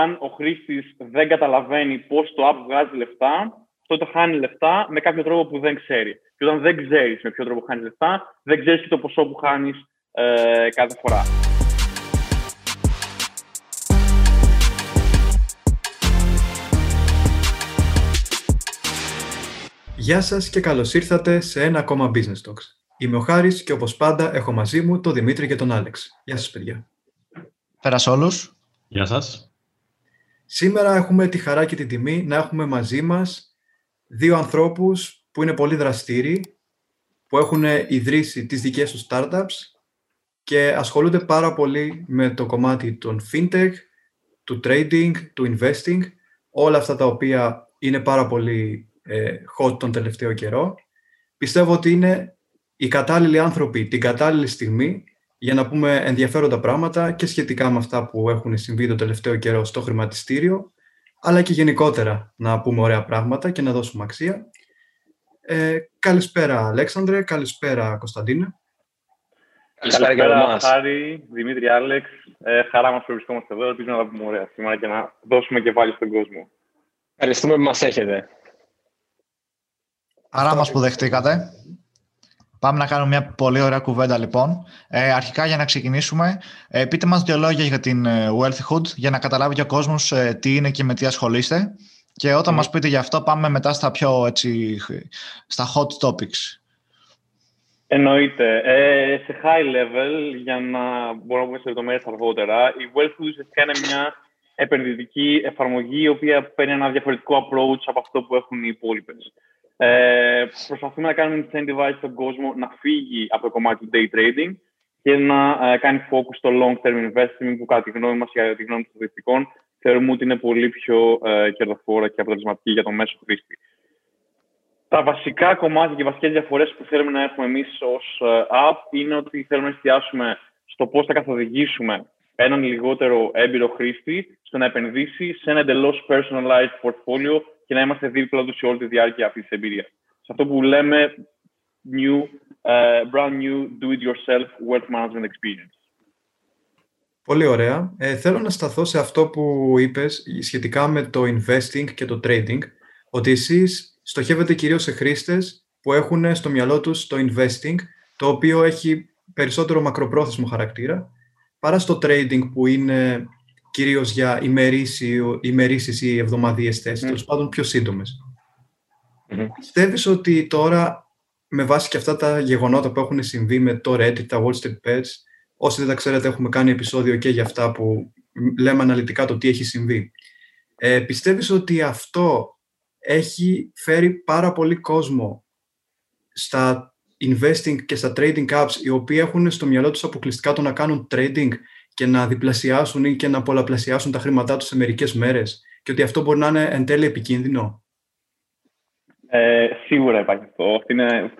αν ο χρήστης δεν καταλαβαίνει πώς το app βγάζει λεφτά, τότε χάνει λεφτά με κάποιο τρόπο που δεν ξέρει. Και όταν δεν ξέρεις με ποιο τρόπο χάνεις λεφτά, δεν ξέρεις και το ποσό που χάνεις ε, κάθε φορά. Γεια σας και καλώς ήρθατε σε ένα ακόμα Business Talks. Είμαι ο Χάρης και όπως πάντα έχω μαζί μου τον Δημήτρη και τον Άλεξ. Γεια σας παιδιά. Πέρασε όλους. Γεια σας. Σήμερα έχουμε τη χαρά και την τιμή να έχουμε μαζί μας δύο ανθρώπους που είναι πολύ δραστήριοι, που έχουν ιδρύσει τις δικές τους startups και ασχολούνται πάρα πολύ με το κομμάτι των fintech, του trading, του investing, όλα αυτά τα οποία είναι πάρα πολύ ε, hot τον τελευταίο καιρό. Πιστεύω ότι είναι οι κατάλληλοι άνθρωποι την κατάλληλη στιγμή για να πούμε ενδιαφέροντα πράγματα και σχετικά με αυτά που έχουν συμβεί το τελευταίο καιρό στο χρηματιστήριο, αλλά και γενικότερα να πούμε ωραία πράγματα και να δώσουμε αξία. Ε, καλησπέρα Αλέξανδρε, καλησπέρα Κωνσταντίνε. Καλησπέρα, καλησπέρα Χάρη, Δημήτρη, Άλεξ. Ε, χαρά μας που βρισκόμαστε εδώ. Ελπίζω να τα πούμε ωραία σήμερα και να δώσουμε και πάλι στον κόσμο. Ευχαριστούμε που μας έχετε. Άρα μας που δεχτήκατε. Πάμε να κάνουμε μια πολύ ωραία κουβέντα λοιπόν. Ε, αρχικά για να ξεκινήσουμε, ε, πείτε μας δύο λόγια για την ε, Wealthyhood για να καταλάβει και ο κόσμος ε, τι είναι και με τι ασχολείστε. Και όταν mm. μας πείτε γι' αυτό πάμε μετά στα πιο έτσι, στα hot topics. Εννοείται. Ε, σε high level, για να μπορούμε να πούμε σε λεπτομέρειες αργότερα, η Wealthhood ουσιαστικά είναι μια επενδυτική εφαρμογή η οποία παίρνει ένα διαφορετικό approach από αυτό που έχουν οι υπόλοιπες. Ε, προσπαθούμε να κάνουμε incentivize τον κόσμο να φύγει από το κομμάτι του day trading και να ε, κάνει focus στο long-term investing που κατά τη γνώμη μας και κατά τη γνώμη των στατιστικών θεωρούμε ότι είναι πολύ πιο ε, κερδοφόρα και αποτελεσματική για το μέσο χρήστη. Τα βασικά κομμάτια και βασικές διαφορές που θέλουμε να έχουμε εμείς ως ε, app είναι ότι θέλουμε να εστιάσουμε στο πώς θα καθοδηγήσουμε έναν λιγότερο έμπειρο χρήστη στο να επενδύσει σε ένα εντελώς personalized portfolio και να είμαστε δίπλα τους σε όλη τη διάρκεια αυτής της εμπειρίας. Σε αυτό που λέμε new, uh, brand new do-it-yourself wealth management experience. Πολύ ωραία. Ε, θέλω να σταθώ σε αυτό που είπες σχετικά με το investing και το trading, ότι εσείς στοχεύετε κυρίως σε χρήστες που έχουν στο μυαλό τους το investing, το οποίο έχει περισσότερο μακροπρόθεσμο χαρακτήρα, παρά στο trading που είναι κυρίως για ημερήσεις ή εβδομαδίες θέσεις, mm. τέλος πάντων πιο σύντομες. Mm-hmm. Πιστεύεις ότι τώρα, με βάση και αυτά τα γεγονότα που έχουν συμβεί με το Reddit, τα Wall Street Bets, όσοι δεν τα ξέρετε έχουμε κάνει επεισόδιο και για αυτά που λέμε αναλυτικά το τι έχει συμβεί. Ε, πιστεύεις ότι αυτό έχει φέρει πάρα πολύ κόσμο στα investing και στα trading apps οι οποίοι έχουν στο μυαλό τους αποκλειστικά το να κάνουν trading; Και να διπλασιάσουν ή και να πολλαπλασιάσουν τα χρήματά τους σε μερικές μέρες και ότι αυτό μπορεί να είναι εν τέλει επικίνδυνο; Ε, σίγουρα υπάρχει αυτό. Αυτή είναι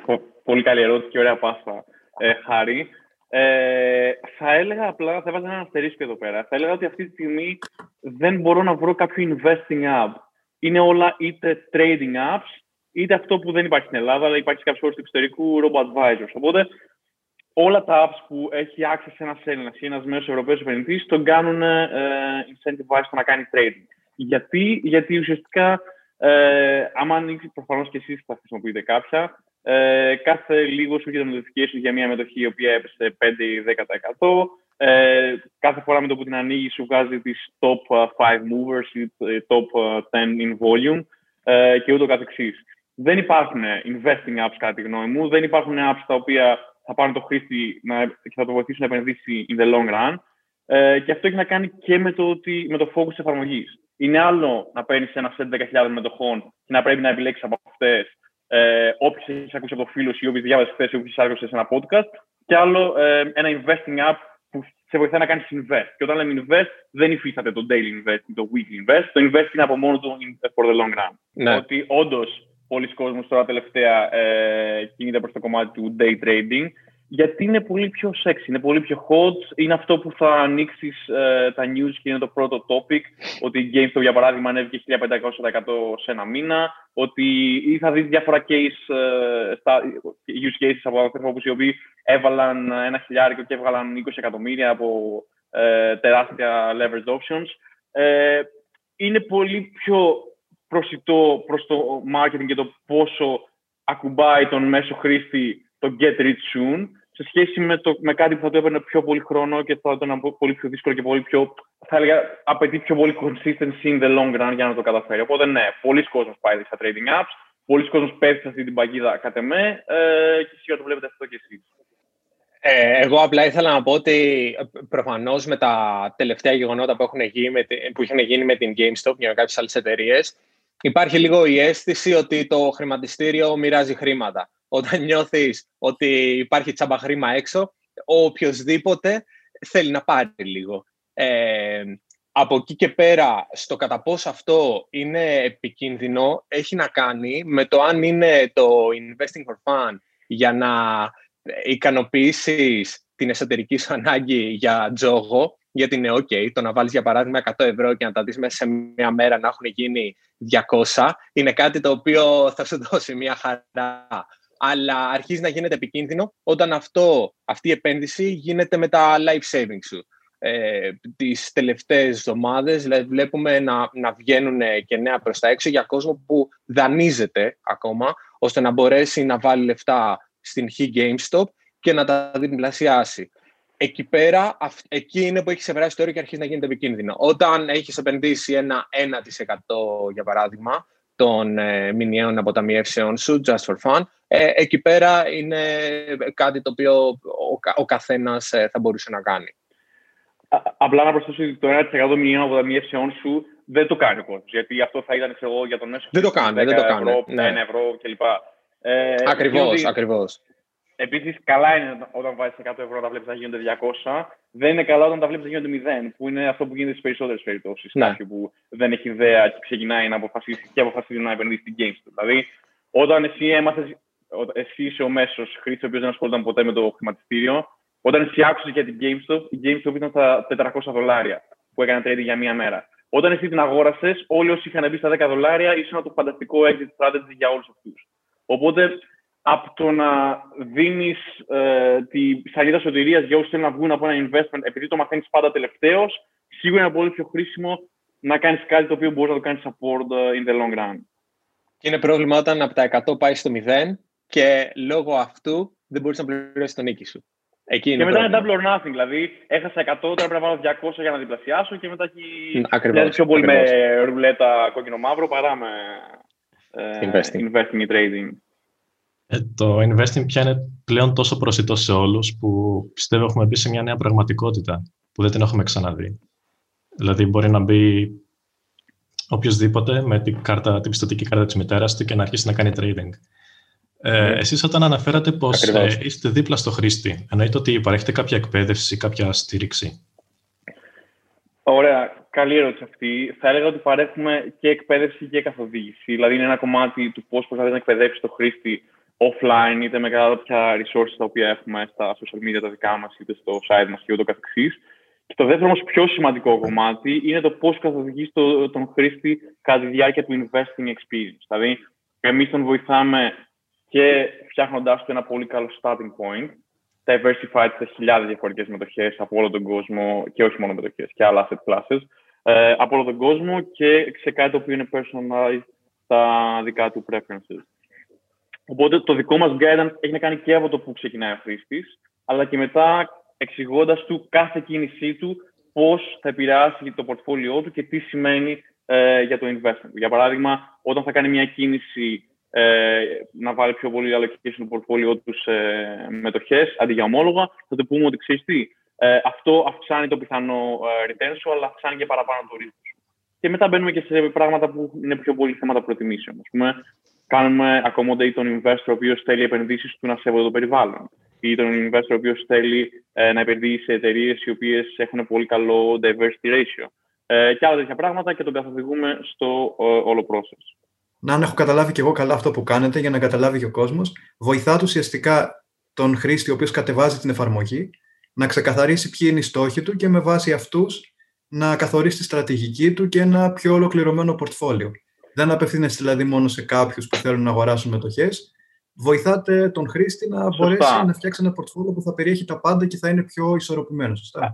πολύ καλή ερώτηση και ωραία πάσα, ε, Χάρη. Ε, θα έλεγα απλά, θα έβαζα ένα αστερίσκο εδώ πέρα. Θα έλεγα ότι αυτή τη στιγμή δεν μπορώ να βρω κάποιο investing app. Είναι όλα είτε trading apps, είτε αυτό που δεν υπάρχει στην Ελλάδα, αλλά υπάρχει σε κάποιε χώρε του εξωτερικού, robo-advisors. Οπότε όλα τα apps που έχει access ένας Έλληνας ή ένας μέσο Ευρωπαίο επενδυτής τον κάνουν ε, incentivize στο να κάνει trading. Γιατί, γιατί ουσιαστικά, ε, άμα ανοίξεις προφανώς και εσείς θα χρησιμοποιείτε κάποια, ε, κάθε λίγο σου γίνεται notification για μια μετοχή η οποία έπεσε 5 ή 10%. Ε, κάθε φορά με το που την ανοίγει σου βγάζει τις top 5 ε, movers ή ε, top 10 ε, in volume ε, και ούτω καθεξής. Δεν υπάρχουν investing apps κατά τη γνώμη μου, δεν υπάρχουν apps τα οποία θα πάρουν το χρήστη να, και θα το βοηθήσουν να επενδύσει in the long run. Ε, και αυτό έχει να κάνει και με το, ότι, με το focus της εφαρμογής. Είναι άλλο να παίρνεις ένα set 10.000 μετοχών και να πρέπει να επιλέξεις από αυτές ε, όποιες έχεις ακούσει από το φίλο ή όποιες διάβασες χθες ή όποιες άκουσε σε ένα podcast, και άλλο ε, ένα investing app που σε βοηθάει να κάνεις invest. Και όταν λέμε invest, δεν υφίσταται το daily invest ή το weekly invest. Το invest είναι από μόνο του for the long run. Ναι. Ότι όντως πολλοί κόσμος τώρα τελευταία ε, κινείται προς το κομμάτι του day trading, γιατί είναι πολύ πιο sexy, είναι πολύ πιο hot, είναι αυτό που θα ανοίξεις ε, τα news και είναι το πρώτο topic, ότι η GameStop για παράδειγμα ανέβηκε 1500% σε ένα μήνα, ότι ή θα δεις διάφορα case, ε, στα, use cases από ανθρώπους οι οποίοι έβαλαν ένα χιλιάρικο και έβγαλαν 20 εκατομμύρια από ε, τεράστια leveraged options. ε, είναι πολύ πιο προσιτό προς το marketing και το πόσο ακουμπάει τον μέσο χρήστη το get rich soon σε σχέση με, το, με κάτι που θα του έπαιρνε πιο πολύ χρόνο και θα ήταν πολύ πιο δύσκολο και πολύ πιο, θα έλεγα, απαιτεί πιο πολύ consistency in the long run για να το καταφέρει. Οπότε ναι, πολλοί κόσμος πάει στα trading apps, πολλοί κόσμος πέφτει σε αυτή την παγίδα κατ' εμέ ε, και σίγουρα το βλέπετε αυτό και εσείς. Ε, εγώ απλά ήθελα να πω ότι προφανώς με τα τελευταία γεγονότα που έχουν γίνει με, που έχουν γίνει με την GameStop και με κάποιες άλλες εταιρείες, υπάρχει λίγο η αίσθηση ότι το χρηματιστήριο μοιράζει χρήματα. Όταν νιώθεις ότι υπάρχει τσάμπα χρήμα έξω, ο οποιοδήποτε θέλει να πάρει λίγο. Ε, από εκεί και πέρα, στο κατά πόσο αυτό είναι επικίνδυνο, έχει να κάνει με το αν είναι το investing for fun για να ικανοποιήσεις την εσωτερική σου ανάγκη για τζόγο, γιατί είναι OK, το να βάλεις για παράδειγμα 100 ευρώ και να τα δεις μέσα σε μια μέρα να έχουν γίνει 200, είναι κάτι το οποίο θα σου δώσει μια χαρά. Αλλά αρχίζει να γίνεται επικίνδυνο όταν αυτό, αυτή η επένδυση γίνεται με τα life savings σου. Ε, τις τελευταίες εβδομάδες δηλαδή βλέπουμε να, να βγαίνουν και νέα προς τα έξω για κόσμο που δανείζεται ακόμα ώστε να μπορέσει να βάλει λεφτά στην Χ GameStop και να τα διπλασιάσει. Εκεί πέρα, εκεί είναι που έχει ξεπεράσει το όριο και αρχίζει να γίνεται επικίνδυνο. Όταν έχεις επενδύσει ένα 1% για παράδειγμα των ε, μηνιαίων αποταμιεύσεων σου, just for fun, ε, εκεί πέρα είναι κάτι το οποίο ο, ο καθένας ε, θα μπορούσε να κάνει. Απλά να προσθέσω ότι το 1% μηνιαίων αποταμιεύσεων σου δεν το κάνει ο κόσμος. Γιατί αυτό θα ήταν εγώ, για τον μέσο. Δεν το κάνει. Δεν το κάνει. Ευρώ, ναι. 1 ευρώ κλπ. Ε, ακριβώς, ακριβώς. Επίσης, καλά είναι όταν βάζεις 100 ευρώ να βλέπεις να γίνονται 200. Δεν είναι καλά όταν τα βλέπεις να γίνονται 0, που είναι αυτό που γίνεται στις περισσότερες περιπτώσεις. Ναι. Κάποιο που δεν έχει ιδέα και ξεκινάει να αποφασίσει και αποφασίζει να επενδύσει στην GameStop. Δηλαδή, όταν εσύ έμαθες, εσύ είσαι ο μέσος χρήστης, ο οποίος δεν ασχολούνταν ποτέ με το χρηματιστήριο, όταν εσύ άκουσες για την GameStop, η GameStop ήταν στα 400 δολάρια που έκανε trading για μία μέρα. Όταν εσύ την αγόρασες, όλοι όσοι είχαν μπει στα 10 δολάρια ήσουν το φανταστικό exit strategy για όλους αυτούς. Οπότε από το να δίνεις ε, τη σαλίδα σωτηρίας για όσους θέλουν να βγουν από ένα investment, επειδή το μαθαίνεις πάντα τελευταίος, σίγουρα είναι πολύ πιο χρήσιμο να κάνεις κάτι το οποίο μπορείς να το κάνεις support ε, in the long run. Και είναι πρόβλημα όταν από τα 100 πάει στο 0 και λόγω αυτού δεν μπορείς να πληρώσεις τον νίκη σου. Εκεί είναι και μετά είναι double or nothing. Δηλαδή, έχασα 100, τώρα πρέπει να βάλω 200 για να διπλασιάσω και μετά έχει. Ακριβώς. πιο πολύ με ρουλέτα κόκκινο-μαύρο παρά με ε, investing. investing ή trading. Ε, το investing πια είναι πλέον τόσο προσιτό σε όλους που πιστεύω έχουμε μπει σε μια νέα πραγματικότητα που δεν την έχουμε ξαναδεί. Δηλαδή μπορεί να μπει οποιοδήποτε με την, κάρτα, την πιστοτική κάρτα της μητέρας του και να αρχίσει να κάνει trading. Ε, mm. Εσείς όταν αναφέρατε πως ε, είστε δίπλα στο χρήστη, εννοείται ότι παρέχετε κάποια εκπαίδευση, κάποια στήριξη; Ωραία. Καλή ερώτηση αυτή. Θα έλεγα ότι παρέχουμε και εκπαίδευση και καθοδήγηση. Δηλαδή, είναι ένα κομμάτι του πώς προσπαθεί να εκπαιδεύσει το χρήστη offline, είτε με κάποια resources τα οποία έχουμε στα social media τα δικά μας, είτε στο site μας και ούτω καθεξής. Και το δεύτερο όμως πιο σημαντικό κομμάτι είναι το πώς καθοδηγείς το, τον χρήστη κατά τη διάρκεια του investing experience. Δηλαδή, εμείς τον βοηθάμε και φτιάχνοντάς του ένα πολύ καλό starting point, diversified σε χιλιάδες διαφορετικές μετοχές από όλο τον κόσμο και όχι μόνο μετοχές, και άλλα asset classes ε, από όλο τον κόσμο και σε κάτι το οποίο είναι personalized στα δικά του preferences. Οπότε το δικό μας guidance έχει να κάνει και από το που ξεκινάει ο χρήστης, αλλά και μετά εξηγώντας του κάθε κίνησή του πώς θα επηρεάσει το πορτφόλιό του και τι σημαίνει ε, για το investment. Για παράδειγμα, όταν θα κάνει μια κίνηση ε, να βάλει πιο πολύ allocation του πορτφόλιό τους σε μετοχές αντί για ομόλογα, θα το πούμε ότι ξέρεις τι, ε, αυτό αυξάνει το πιθανό ε, return σου, αλλά αυξάνει και παραπάνω το ρίσκο Και μετά μπαίνουμε και σε πράγματα που είναι πιο πολύ θέματα προτιμήσεων. Ας πούμε, κάνουμε accommodate τον investor ο οποίος θέλει επενδύσεις του να σέβονται το περιβάλλον ή τον investor ο οποίος θέλει ε, να επενδύσει σε εταιρείες οι οποίες έχουν πολύ καλό diversity ratio. Ε, και άλλα τέτοια πράγματα και τον καθοδηγούμε στο ε, όλο process. Να αν έχω καταλάβει και εγώ καλά αυτό που κάνετε για να καταλάβει και ο κόσμος, βοηθάτε ουσιαστικά τον χρήστη ο οποίος κατεβάζει την εφαρμογή να ξεκαθαρίσει ποιοι είναι οι στόχοι του και με βάση αυτούς να καθορίσει τη στρατηγική του και ένα πιο ολοκληρωμένο πορτφόλιο. Δεν απευθύνεστε δηλαδή μόνο σε κάποιους που θέλουν να αγοράσουν μετοχές, βοηθάτε τον χρήστη να Σωστά. μπορέσει να φτιάξει ένα πορτφόλιο που θα περιέχει τα πάντα και θα είναι πιο ισορροπημένο.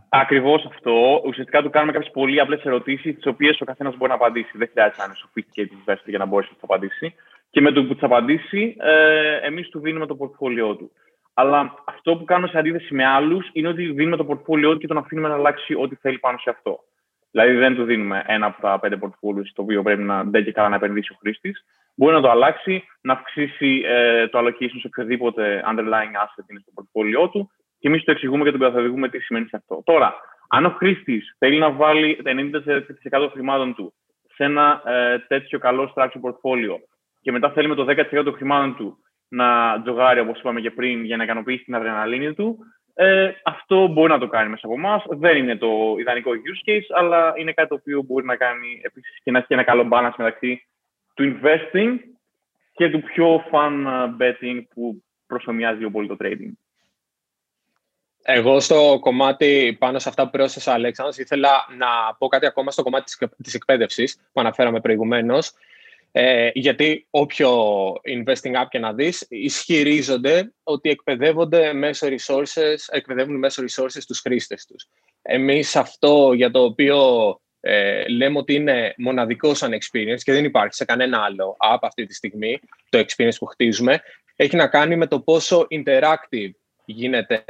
Ακριβώς αυτό. Ουσιαστικά του κάνουμε κάποιες πολύ απλές ερωτήσεις, τις οποίες ο καθένας μπορεί να απαντήσει. Δεν χρειάζεται να είναι sophisticated investor για να μπορέσει να τι απαντήσει. Και με το που τις απαντήσει, ε, εμείς του δίνουμε το πορτφόλιό του. Αλλά αυτό που κάνουμε σε αντίθεση με άλλους είναι ότι δίνουμε το πορτφόλιό του και τον αφήνουμε να αλλάξει ό,τι θέλει πάνω σε αυτό. Δηλαδή, δεν του δίνουμε ένα από τα πέντε πορτφόλιου το οποίο πρέπει να δεν και καλά να επενδύσει ο χρήστης. Μπορεί να το αλλάξει, να αυξήσει ε, το allocation σε οποιοδήποτε underlying asset είναι στο πορτφόλιό του και εμείς το εξηγούμε και τον καθοδηγούμε τι σημαίνει αυτό. Τώρα, αν ο χρήστης θέλει να βάλει 90% χρημάτων του σε ένα ε, τέτοιο καλό structure portfolio και μετά θέλει με το 10% των χρημάτων του να τζογάρει, όπως είπαμε και πριν, για να ικανοποιήσει την αδρεναλίνη του, ε, αυτό μπορεί να το κάνει μέσα από εμάς. Δεν είναι το ιδανικό use case, αλλά είναι κάτι το οποίο μπορεί να κάνει επίσης και να έχει ένα καλό balance μεταξύ του investing και του πιο fun betting που προσωμιάζει ο πολύ το trading. Εγώ στο κομμάτι πάνω σε αυτά που πρόσθεσα, Αλέξανδρος, ήθελα να πω κάτι ακόμα στο κομμάτι της εκπαίδευσης που αναφέραμε προηγουμένως. Ε, γιατί όποιο investing app και να δεις, ισχυρίζονται ότι εκπαιδεύονται μέσω resources, εκπαιδεύουν μέσω resources τους χρήστες τους. Εμείς αυτό για το οποίο ε, λέμε ότι είναι μοναδικό σαν experience και δεν υπάρχει σε κανένα άλλο app αυτή τη στιγμή το experience που χτίζουμε, έχει να κάνει με το πόσο interactive γίνεται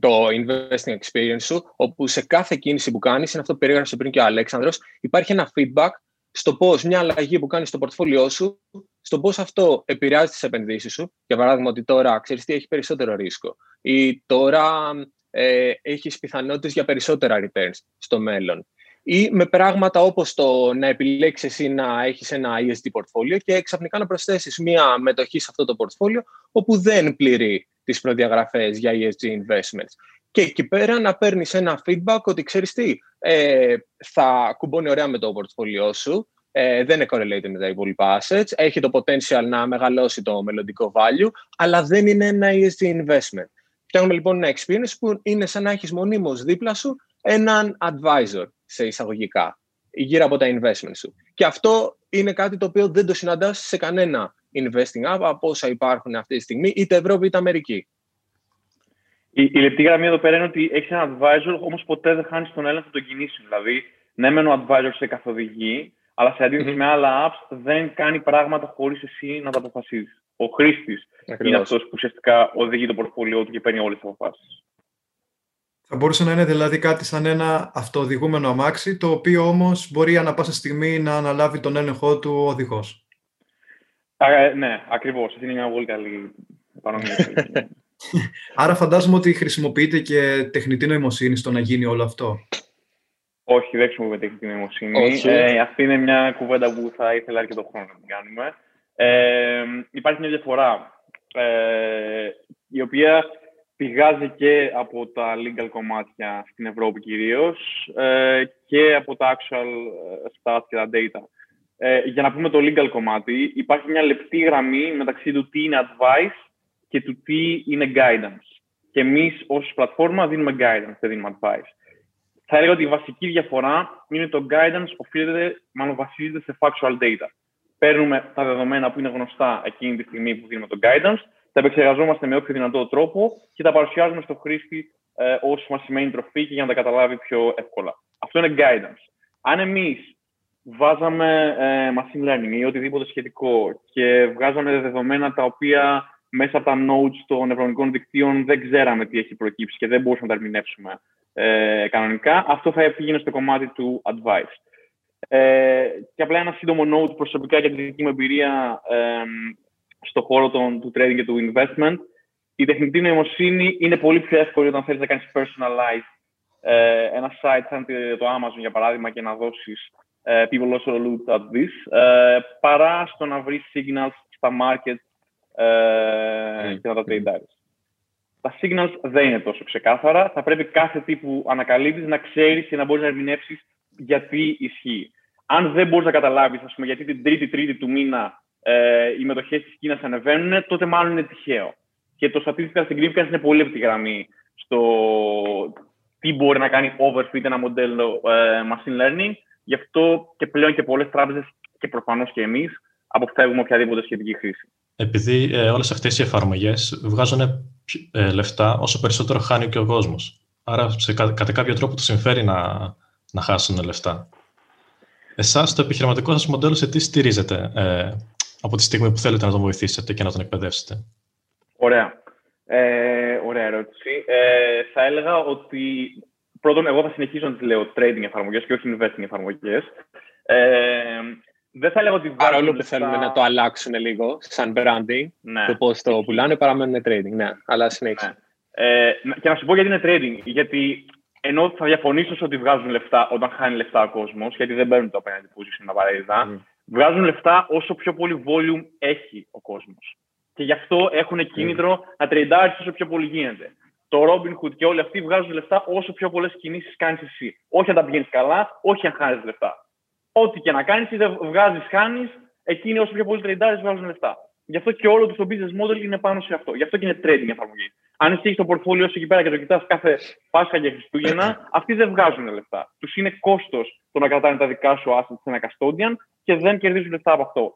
το investing experience σου, όπου σε κάθε κίνηση που κάνεις, είναι αυτό που περιέγραψε πριν και ο Αλέξανδρος, υπάρχει ένα feedback στο πώς μια αλλαγή που κάνεις στο πορτφόλιό σου, στο πώς αυτό επηρεάζει τις επενδύσεις σου. Για παράδειγμα, ότι τώρα ξέρεις τι έχει περισσότερο ρίσκο, ή τώρα ε, έχεις πιθανότητες για περισσότερα returns στο μέλλον. Ή με πράγματα όπως το να επιλέξεις εσύ να έχεις ένα ESG πορτφόλιο και ξαφνικά να προσθέσεις μια μετοχή σε αυτό το πορτφόλιο όπου δεν πληρεί τις προδιαγραφές για ESG investments. Και εκεί πέρα να παίρνεις ένα feedback ότι ξέρεις τι, ε, θα κουμπώνει ωραία με το portfolio σου, ε, δεν είναι correlated με τα υπόλοιπα assets, έχει το potential να μεγαλώσει το μελλοντικό value, αλλά δεν είναι ένα ESG investment. Φτιάχνουμε λοιπόν ένα experience που είναι σαν να έχεις μονίμως δίπλα σου έναν advisor σε εισαγωγικά γύρω από τα investment σου. Και αυτό είναι κάτι το οποίο δεν το συναντάς σε κανένα investing app από όσα υπάρχουν αυτή τη στιγμή, είτε Ευρώπη είτε Αμερική. Η, η λεπτή γραμμή εδώ πέρα είναι ότι έχεις ένα advisor, όμως ποτέ δεν χάνεις τον έλεγχο των κινήσεων. Δηλαδή, ναι, μεν ο advisor σε καθοδηγεί, αλλά σε αντιθεση με άλλα apps δεν κάνει πράγματα χωρίς εσύ να τα αποφασίζει. Ο χρήστης είναι αυτός που ουσιαστικά οδηγεί το πορτφόλιό του και παίρνει όλες τις αποφάσεις. Θα μπορούσε να είναι δηλαδή κάτι σαν ένα αυτοοδηγούμενο αμάξι, το οποίο όμως μπορεί ανα πάσα στιγμή να αναλάβει τον έλεγχό του ο οδηγός. Ναι, ακριβώς. Αυτή είναι μια πολύ καλή παρομοίωση. Άρα φαντάζομαι ότι χρησιμοποιείτε και τεχνητή νοημοσύνη στο να γίνει όλο αυτό. Όχι, δεν χρησιμοποιούμε τεχνητή νοημοσύνη. Ε, αυτή είναι μια κουβέντα που θα ήθελα αρκετό χρόνο να την κάνουμε. Ε, υπάρχει μια διαφορά, ε, η οποία πηγάζει και από τα legal κομμάτια στην Ευρώπη κυρίως ε, και από τα actual ε, stats και τα data. Ε, για να πούμε το legal κομμάτι, υπάρχει μια λεπτή γραμμή μεταξύ του τι είναι advice και του τι είναι guidance. Και εμείς ως πλατφόρμα δίνουμε guidance, δεν δίνουμε advice. Θα έλεγα ότι η βασική διαφορά είναι το guidance οφείλεται, μάλλον βασίζεται σε factual data. Παίρνουμε τα δεδομένα που είναι γνωστά εκείνη τη στιγμή που δίνουμε το guidance, τα επεξεργαζόμαστε με όποιο δυνατό τρόπο και τα παρουσιάζουμε στο χρήστη ε, ως μας σημαίνει τροφή και για να τα καταλάβει πιο εύκολα. Αυτό είναι guidance. Αν εμείς βάζαμε ε, machine learning ή οτιδήποτε σχετικό και βγάζαμε δεδομένα τα οποία μέσα από τα nodes των νευρονικών δικτύων δεν ξέραμε τι έχει προκύψει και δεν μπορούσαμε να τα ερμηνεύσουμε ε, κανονικά. Αυτό θα πήγαινε στο κομμάτι του advice. Ε, και απλά ένα σύντομο note προσωπικά για τη δική μου εμπειρία ε, στον χώρο των, του trading και του investment. Η τεχνητή νοημοσύνη είναι πολύ πιο εύκολη όταν θέλεις να κάνεις personalize ε, ένα site σαν το Amazon για παράδειγμα και να δώσεις ε, people also look at this, ε, παρά στο να βρεις signals στα market ε, και να τα trade Τα signals δεν είναι τόσο ξεκάθαρα. Θα πρέπει κάθε τι που ανακαλύπτει να ξέρεις και να μπορείς να ερμηνεύσεις γιατί ισχύει. Αν δεν μπορείς να καταλάβεις, γιατί την τρίτη-τρίτη του μήνα ε, οι μετοχές της Κίνας ανεβαίνουν, τότε μάλλον είναι τυχαίο. Και το statistical significance είναι πολύ από τη γραμμή στο τι μπορεί να κάνει overfit ένα μοντέλο ε, machine learning. Γι' αυτό και πλέον και πολλές τράπεζες και προφανώς και εμείς αποφεύγουμε οποιαδήποτε σχετική χρήση. Επειδή ε, όλες αυτές οι εφαρμογές βγάζουν ε, λεφτά όσο περισσότερο χάνει και ο κόσμος. Άρα σε, κατά κάποιο τρόπο τους συμφέρει να, να χάσουν λεφτά. Εσάς το επιχειρηματικό σας μοντέλο σε τι στηρίζετε ε, από τη στιγμή που θέλετε να τον βοηθήσετε και να τον εκπαιδεύσετε; Ωραία. Ε, ωραία ερώτηση. Ε, θα έλεγα ότι πρώτον, εγώ θα συνεχίσω να τις λέω trading εφαρμογές και όχι investing εφαρμογές. Ε, δεν θα έλεγα ότι Παρόλο που θέλουν να το αλλάξουν λίγο, σαν branding, ναι. το πώς το πουλάνε, παραμένουν trading. Ναι, αλλά συνέχισε. Ναι. Ε, και να σου πω γιατί είναι trading. Γιατί ενώ θα διαφωνήσω ότι βγάζουν λεφτά όταν χάνει λεφτά ο κόσμος, γιατί δεν παίρνουν το απέναντι position απαραίτητα, mm. βγάζουν λεφτά όσο πιο πολύ volume έχει ο κόσμος. Και γι' αυτό έχουν κίνητρο mm. να τρεντάρει όσο πιο πολύ γίνεται. Το Robinhood και όλοι αυτοί βγάζουν λεφτά όσο πιο πολλές κινήσεις κάνεις εσύ. Όχι αν τα πηγαίνεις καλά, όχι αν χάνεις λεφτά. Ό,τι και να κάνεις, είτε βγάζεις, χάνεις, εκείνοι όσο πιο πολύ τρεντάρεις βγάζουν λεφτά. Γι' αυτό και όλο το business model είναι πάνω σε αυτό. Γι' αυτό και είναι trading εφαρμογή. Αν εσύ έχει το portfolio σου εκεί πέρα και το κοιτάς κάθε Πάσχα και Χριστούγεννα, αυτοί δεν βγάζουν λεφτά. Τους είναι κόστος το να κρατάνε τα δικά σου assets σε ένα custodian και δεν κερδίζουν λεφτά από αυτό.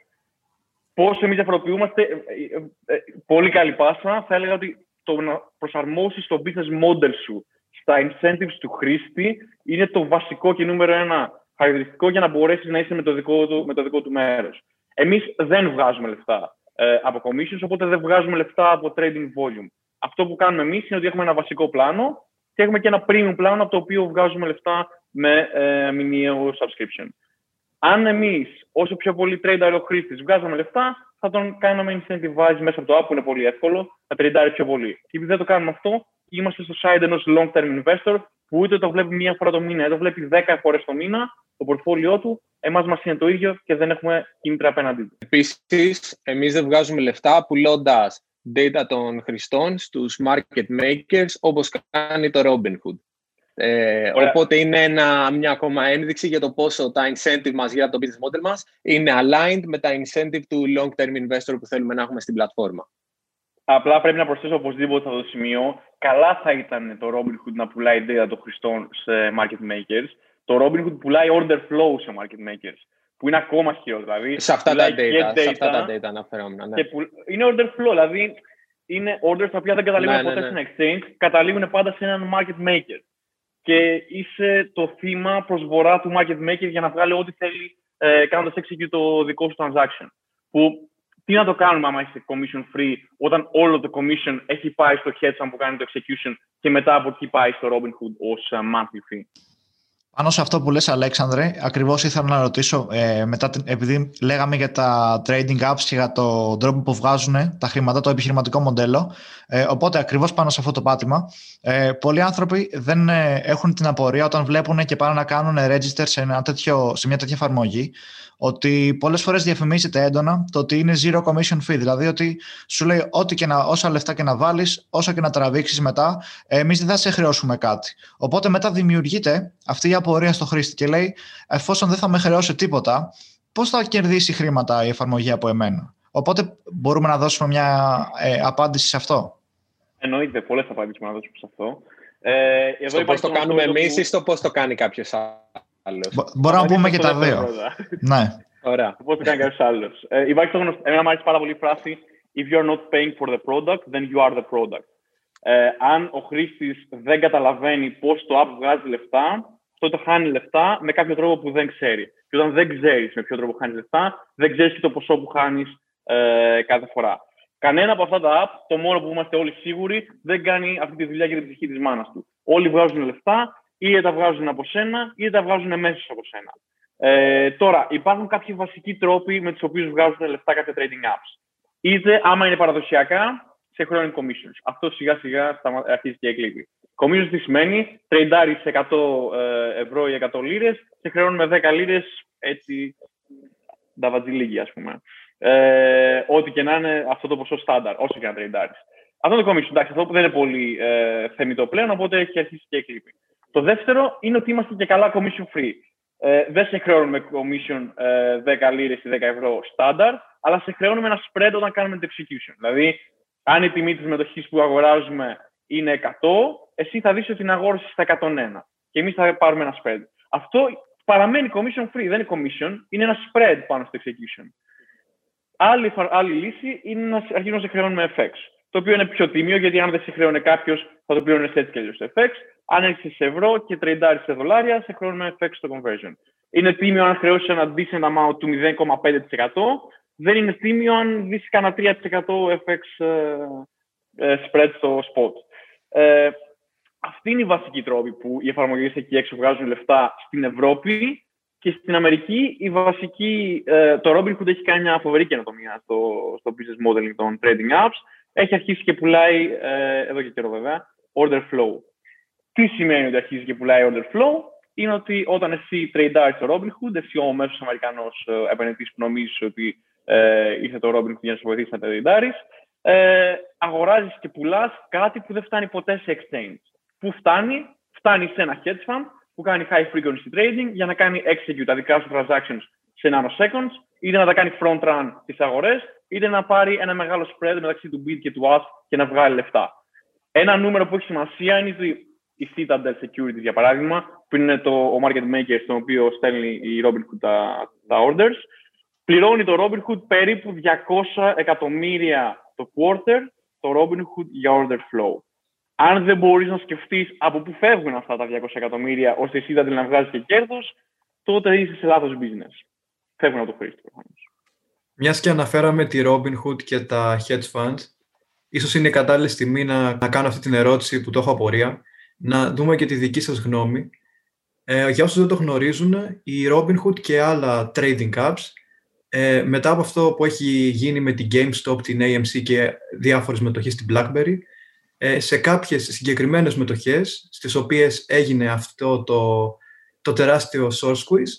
Πώς εμείς διαφοροποιούμαστε, ε, ε, ε, πολύ καλή πάσα. Θα έλεγα ότι το να προσαρμόσεις το business model σου στα incentives του χρήστη είναι το βασικό και νούμερο ένα χαρακτηριστικό για να μπορέσεις να είσαι με το δικό του, με το δικό του μέρος. Εμείς δεν βγάζουμε λεφτά ε, από commissions, οπότε δεν βγάζουμε λεφτά από trading volume. Αυτό που κάνουμε εμείς είναι ότι έχουμε ένα βασικό πλάνο και έχουμε και ένα premium πλάνο από το οποίο βγάζουμε λεφτά με ε, μηνιαίο subscription. Αν εμείς, όσο πιο πολύ trader ο χρήστης, βγάζαμε λεφτά, θα τον κάναμε incentivize μέσα από το app που είναι πολύ εύκολο να τρεντάρει πιο πολύ. Και επειδή δεν το κάνουμε αυτό, είμαστε στο side ενός long term investor που ούτε το βλέπει μία φορά το μήνα, είτε το βλέπει 10 φορές το μήνα το πορτφόλιό του, εμάς μας είναι το ίδιο και δεν έχουμε κίνητρα απέναντί του. Επίσης, εμείς δεν βγάζουμε λεφτά πουλώντας data των χρηστών στους market makers όπως κάνει το Robinhood. Ε, οπότε είναι ένα, μια ακόμα ένδειξη για το πόσο τα incentive μας για το business model μας είναι aligned με τα incentive του long-term investor που θέλουμε να έχουμε στην πλατφόρμα. Απλά πρέπει να προσθέσω οπωσδήποτε αυτό το σημείο. Καλά θα ήταν το Robinhood να πουλάει data των χρηστών σε market makers, το Robinhood πουλάει order flow σε market makers, που είναι ακόμα χειρότερο. Δηλαδή, σε αυτά τα data, data, σε αυτά τα data αναφερόμουν. Ναι. Που, είναι order flow, δηλαδή είναι orders τα οποία δεν καταλήγουν ναι, ποτέ ναι, ναι. σε exchange, καταλήγουν πάντα σε έναν market maker. Και είσαι το θύμα προσβορά του market maker για να βγάλει ό,τι θέλει ε, κάνοντας execute το δικό σου transaction. Που τι να το κάνουμε άμα είσαι commission free, όταν όλο το commission έχει πάει στο hedge που κάνει το execution και μετά από εκεί πάει στο Robinhood ως uh, monthly fee. Πάνω σε αυτό που λες Αλέξανδρε, ακριβώς ήθελα να ρωτήσω, ε, μετά, επειδή λέγαμε για τα trading apps και για τον τρόπο που βγάζουν τα χρήματα, το επιχειρηματικό μοντέλο, ε, οπότε ακριβώς πάνω σε αυτό το πάτημα, ε, πολλοί άνθρωποι δεν ε, έχουν την απορία όταν βλέπουν και πάνε να κάνουν register σε, ένα τέτοιο, σε μια τέτοια εφαρμογή, ότι πολλές φορές διαφημίζεται έντονα το ότι είναι zero commission fee, δηλαδή ότι σου λέει ό,τι και να, όσα λεφτά και να βάλεις, όσα και να τραβήξεις μετά, εμείς δεν θα σε χρεώσουμε κάτι. Οπότε μετά δημιουργείται αυτή η απορία στο χρήστη και λέει εφόσον δεν θα με χρεώσει τίποτα, πώς θα κερδίσει χρήματα η εφαρμογή από εμένα; Οπότε μπορούμε να δώσουμε μια ε, απάντηση σε αυτό. Εννοείται, πολλές απαντήσεις να δώσουμε σε αυτό. Ε, εδώ στο πώς το κάνουμε εμείς ή στο πώς το κάνει κάποιος άλλος; Μπορούμε να πούμε και τα δύο. ναι. Ωραία. Πώς το κάνει κάποιος άλλος. Ε, υπάρχει το γνωστό, εμένα μου αρέσει πάρα πολύ η φράση If you're not paying for the product, then you are the product. Ε, αν ο χρήστης δεν καταλαβαίνει πώς το app βγάζει λεφτά, τότε χάνει λεφτά με κάποιο τρόπο που δεν ξέρει. Και όταν δεν ξέρεις με ποιο τρόπο χάνεις λεφτά, δεν ξέρεις και το ποσό που χάνεις ε, κάθε φορά. Κανένα από αυτά τα app, το μόνο που είμαστε όλοι σίγουροι, δεν κάνει αυτή τη δουλειά για την ψυχή της μάνας του. Όλοι βγάζουν λεφτά, είτε τα βγάζουν από σένα, είτε τα βγάζουν μέσα από σένα. Ε, τώρα, υπάρχουν κάποιοι βασικοί τρόποι με τους οποίους βγάζουν λεφτά κάποια trading apps. Είτε άμα είναι παραδοσιακά, σε χρόνια commissions. Αυτό σιγά σιγά αρχίζει και εκλείπει. Commissions τι σημαίνει, τρεντάρει 100 ε, ευρώ ή 100 λίρες και χρεώνουμε 10 λίρες έτσι τα βατζιλίγια, ας πούμε. Ε, ό,τι και να είναι αυτό το ποσό στάνταρ, όσο και να τρεντάρεις. Αυτό το commission, εντάξει, αυτό που δεν είναι πολύ ε, θεμητό πλέον, οπότε έχει αρχίσει και εκλείπει. Το δεύτερο είναι ότι είμαστε και καλά commission free. Ε, δεν σε χρεώνουμε commission ε, 10 λίρες ή 10 ευρώ στάνταρ, αλλά σε χρεώνουμε ένα spread όταν κάνουμε το execution. Δηλαδή, αν η τιμή της μετοχής που αγοράζουμε είναι 100, εσύ θα δεις ότι την αγόρασες στα 101 και εμείς θα πάρουμε ένα spread. Αυτό παραμένει commission free, δεν είναι commission, είναι ένα spread πάνω στο execution. Άλλη, άλλη λύση είναι να αρχίσουμε να σε χρεώνουμε FX. Το οποίο είναι πιο τίμιο, γιατί αν δεν σε χρεώνει κάποιος, θα το πληρώνει έτσι και αλλιώς FX. Αν έχει σε ευρώ και τρεντάρεις σε δολάρια, σε χρεώνουμε FX στο conversion. Είναι τίμιο αν χρεώσεις ένα decent amount του 0,5%. Δεν είναι τίμιο αν δεις κανένα 3% FX ε, spread στο spot. Ε, αυτή είναι η βασική τρόπη που οι εφαρμογές εκεί έξω βγάζουν λεφτά στην Ευρώπη και στην Αμερική η βασική, ε, το Robinhood έχει κάνει μια φοβερή καινοτομία στο, στο business modeling των trading apps. Έχει αρχίσει και πουλάει, ε, εδώ και καιρό βέβαια, order flow. Τι σημαίνει ότι αρχίζει και πουλάει order flow, είναι ότι όταν εσύ τρέιντάρεις στο Robinhood, εσύ ο μέσος Αμερικανός ε, επενδυτής που νομίζεις ότι ε, ήρθε το Robinhood για να σου βοηθήσει να τρέιντάρεις, ε, αγοράζεις και πουλάς κάτι που δεν φτάνει ποτέ σε exchange. Πού φτάνει, φτάνει σε ένα hedge fund που κάνει high frequency trading για να κάνει execute τα δικά σου transactions σε nanoseconds, είτε να τα κάνει front run στις αγορές, είτε να πάρει ένα μεγάλο spread μεταξύ του bid και του ask και να βγάλει λεφτά. Ένα νούμερο που έχει σημασία είναι ότι η Citadel Security, για παράδειγμα, που είναι το, ο market maker στον οποίο στέλνει η Robinhood τα, τα orders, πληρώνει το Robinhood περίπου 200 εκατομμύρια το quarter το Robinhood για order flow. Αν δεν μπορείς να σκεφτείς από πού φεύγουν αυτά τα 200 εκατομμύρια, ώστε εσύ δεν να βγάζεις και κέρδος, τότε είσαι σε λάθος business. Φεύγουν από το χρήστη προφανώς. Μιας και αναφέραμε τη Robinhood και τα hedge funds, ίσως είναι η κατάλληλη στιγμή να, να κάνω αυτή την ερώτηση που το έχω απορία, να δούμε και τη δική σας γνώμη. Ε, για όσους δεν το γνωρίζουν, η Robinhood και άλλα trading apps ε, μετά από αυτό που έχει γίνει με την GameStop, την AMC και διάφορες μετοχές στην BlackBerry, ε, σε κάποιες συγκεκριμένες μετοχές, στις οποίες έγινε αυτό το, το τεράστιο source squeeze,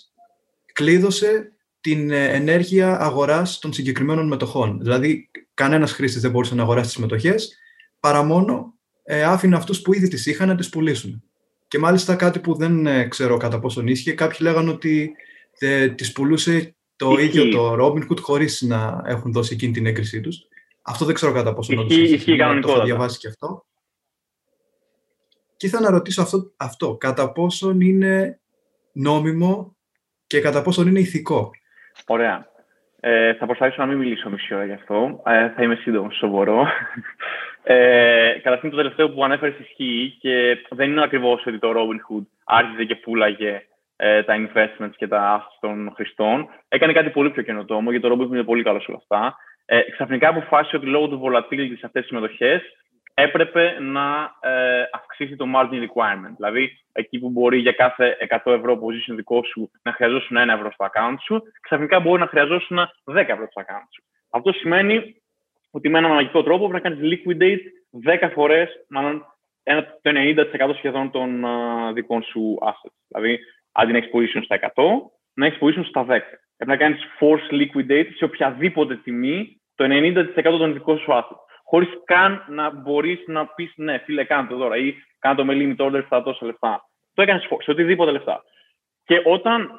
κλείδωσε την ε, ενέργεια αγοράς των συγκεκριμένων μετοχών. Δηλαδή, κανένας χρήστης δεν μπορούσε να αγοράσει τις μετοχές, παρά μόνο ε, άφηνε αυτούς που ήδη τις είχαν να τις πουλήσουν. Και μάλιστα κάτι που δεν ε, ξέρω κατά πόσο ίσχυε, κάποιοι λέγανε ότι ε, τις πουλούσε το Ισχύει. ίδιο το Robinhood χωρίς να έχουν δώσει εκείνη την έγκρισή τους. Αυτό δεν ξέρω κατά πόσο όντως ισχύει. Το έχω διαβάσει και αυτό. Και ήθελα να ρωτήσω αυτό, αυτό κατά πόσον είναι νόμιμο και κατά πόσον είναι ηθικό. Ωραία. Ε, θα προσπαθήσω να μην μιλήσω μισή ώρα γι' αυτό. Ε, θα είμαι σύντομος, σοβαρό. Ε, καταρχήν το τελευταίο που ανέφερες ισχύει και δεν είναι ακριβώς ότι το Robinhood άρχιζε και πουλάγε ε, τα investments και τα assets των χρηστών. Έκανε κάτι πολύ πιο καινοτόμο, γιατί το Robinhood είναι πολύ καλός σε όλα αυτά. Ε, ξαφνικά αποφάσισε ότι λόγω του volatility σε αυτές τις συμμετοχές έπρεπε να ε, αυξήσει το margin requirement. Δηλαδή, εκεί που μπορεί για κάθε 100 ευρώ position δικό σου να χρειαζόσουν 1 ευρώ στο account σου, ξαφνικά μπορεί να χρειαζόσουν 10 ευρώ στο account σου. Αυτό σημαίνει ότι με έναν μαγικό τρόπο πρέπει να κάνεις liquidate 10 φορές, μάλλον το 90% σχεδόν των uh, δικών σου assets. Δηλαδή, αντί να έχεις position στα 100, να έχεις position στα 10. Πρέπει να κάνεις force liquidate σε οποιαδήποτε τιμή το 90% των δικών σου assets. Χωρίς καν να μπορείς να πεις ναι, φίλε, κάνε το τώρα ή κάνε το με limit order στα τόσα λεφτά. Το έκανες force, σε οτιδήποτε λεφτά. Και όταν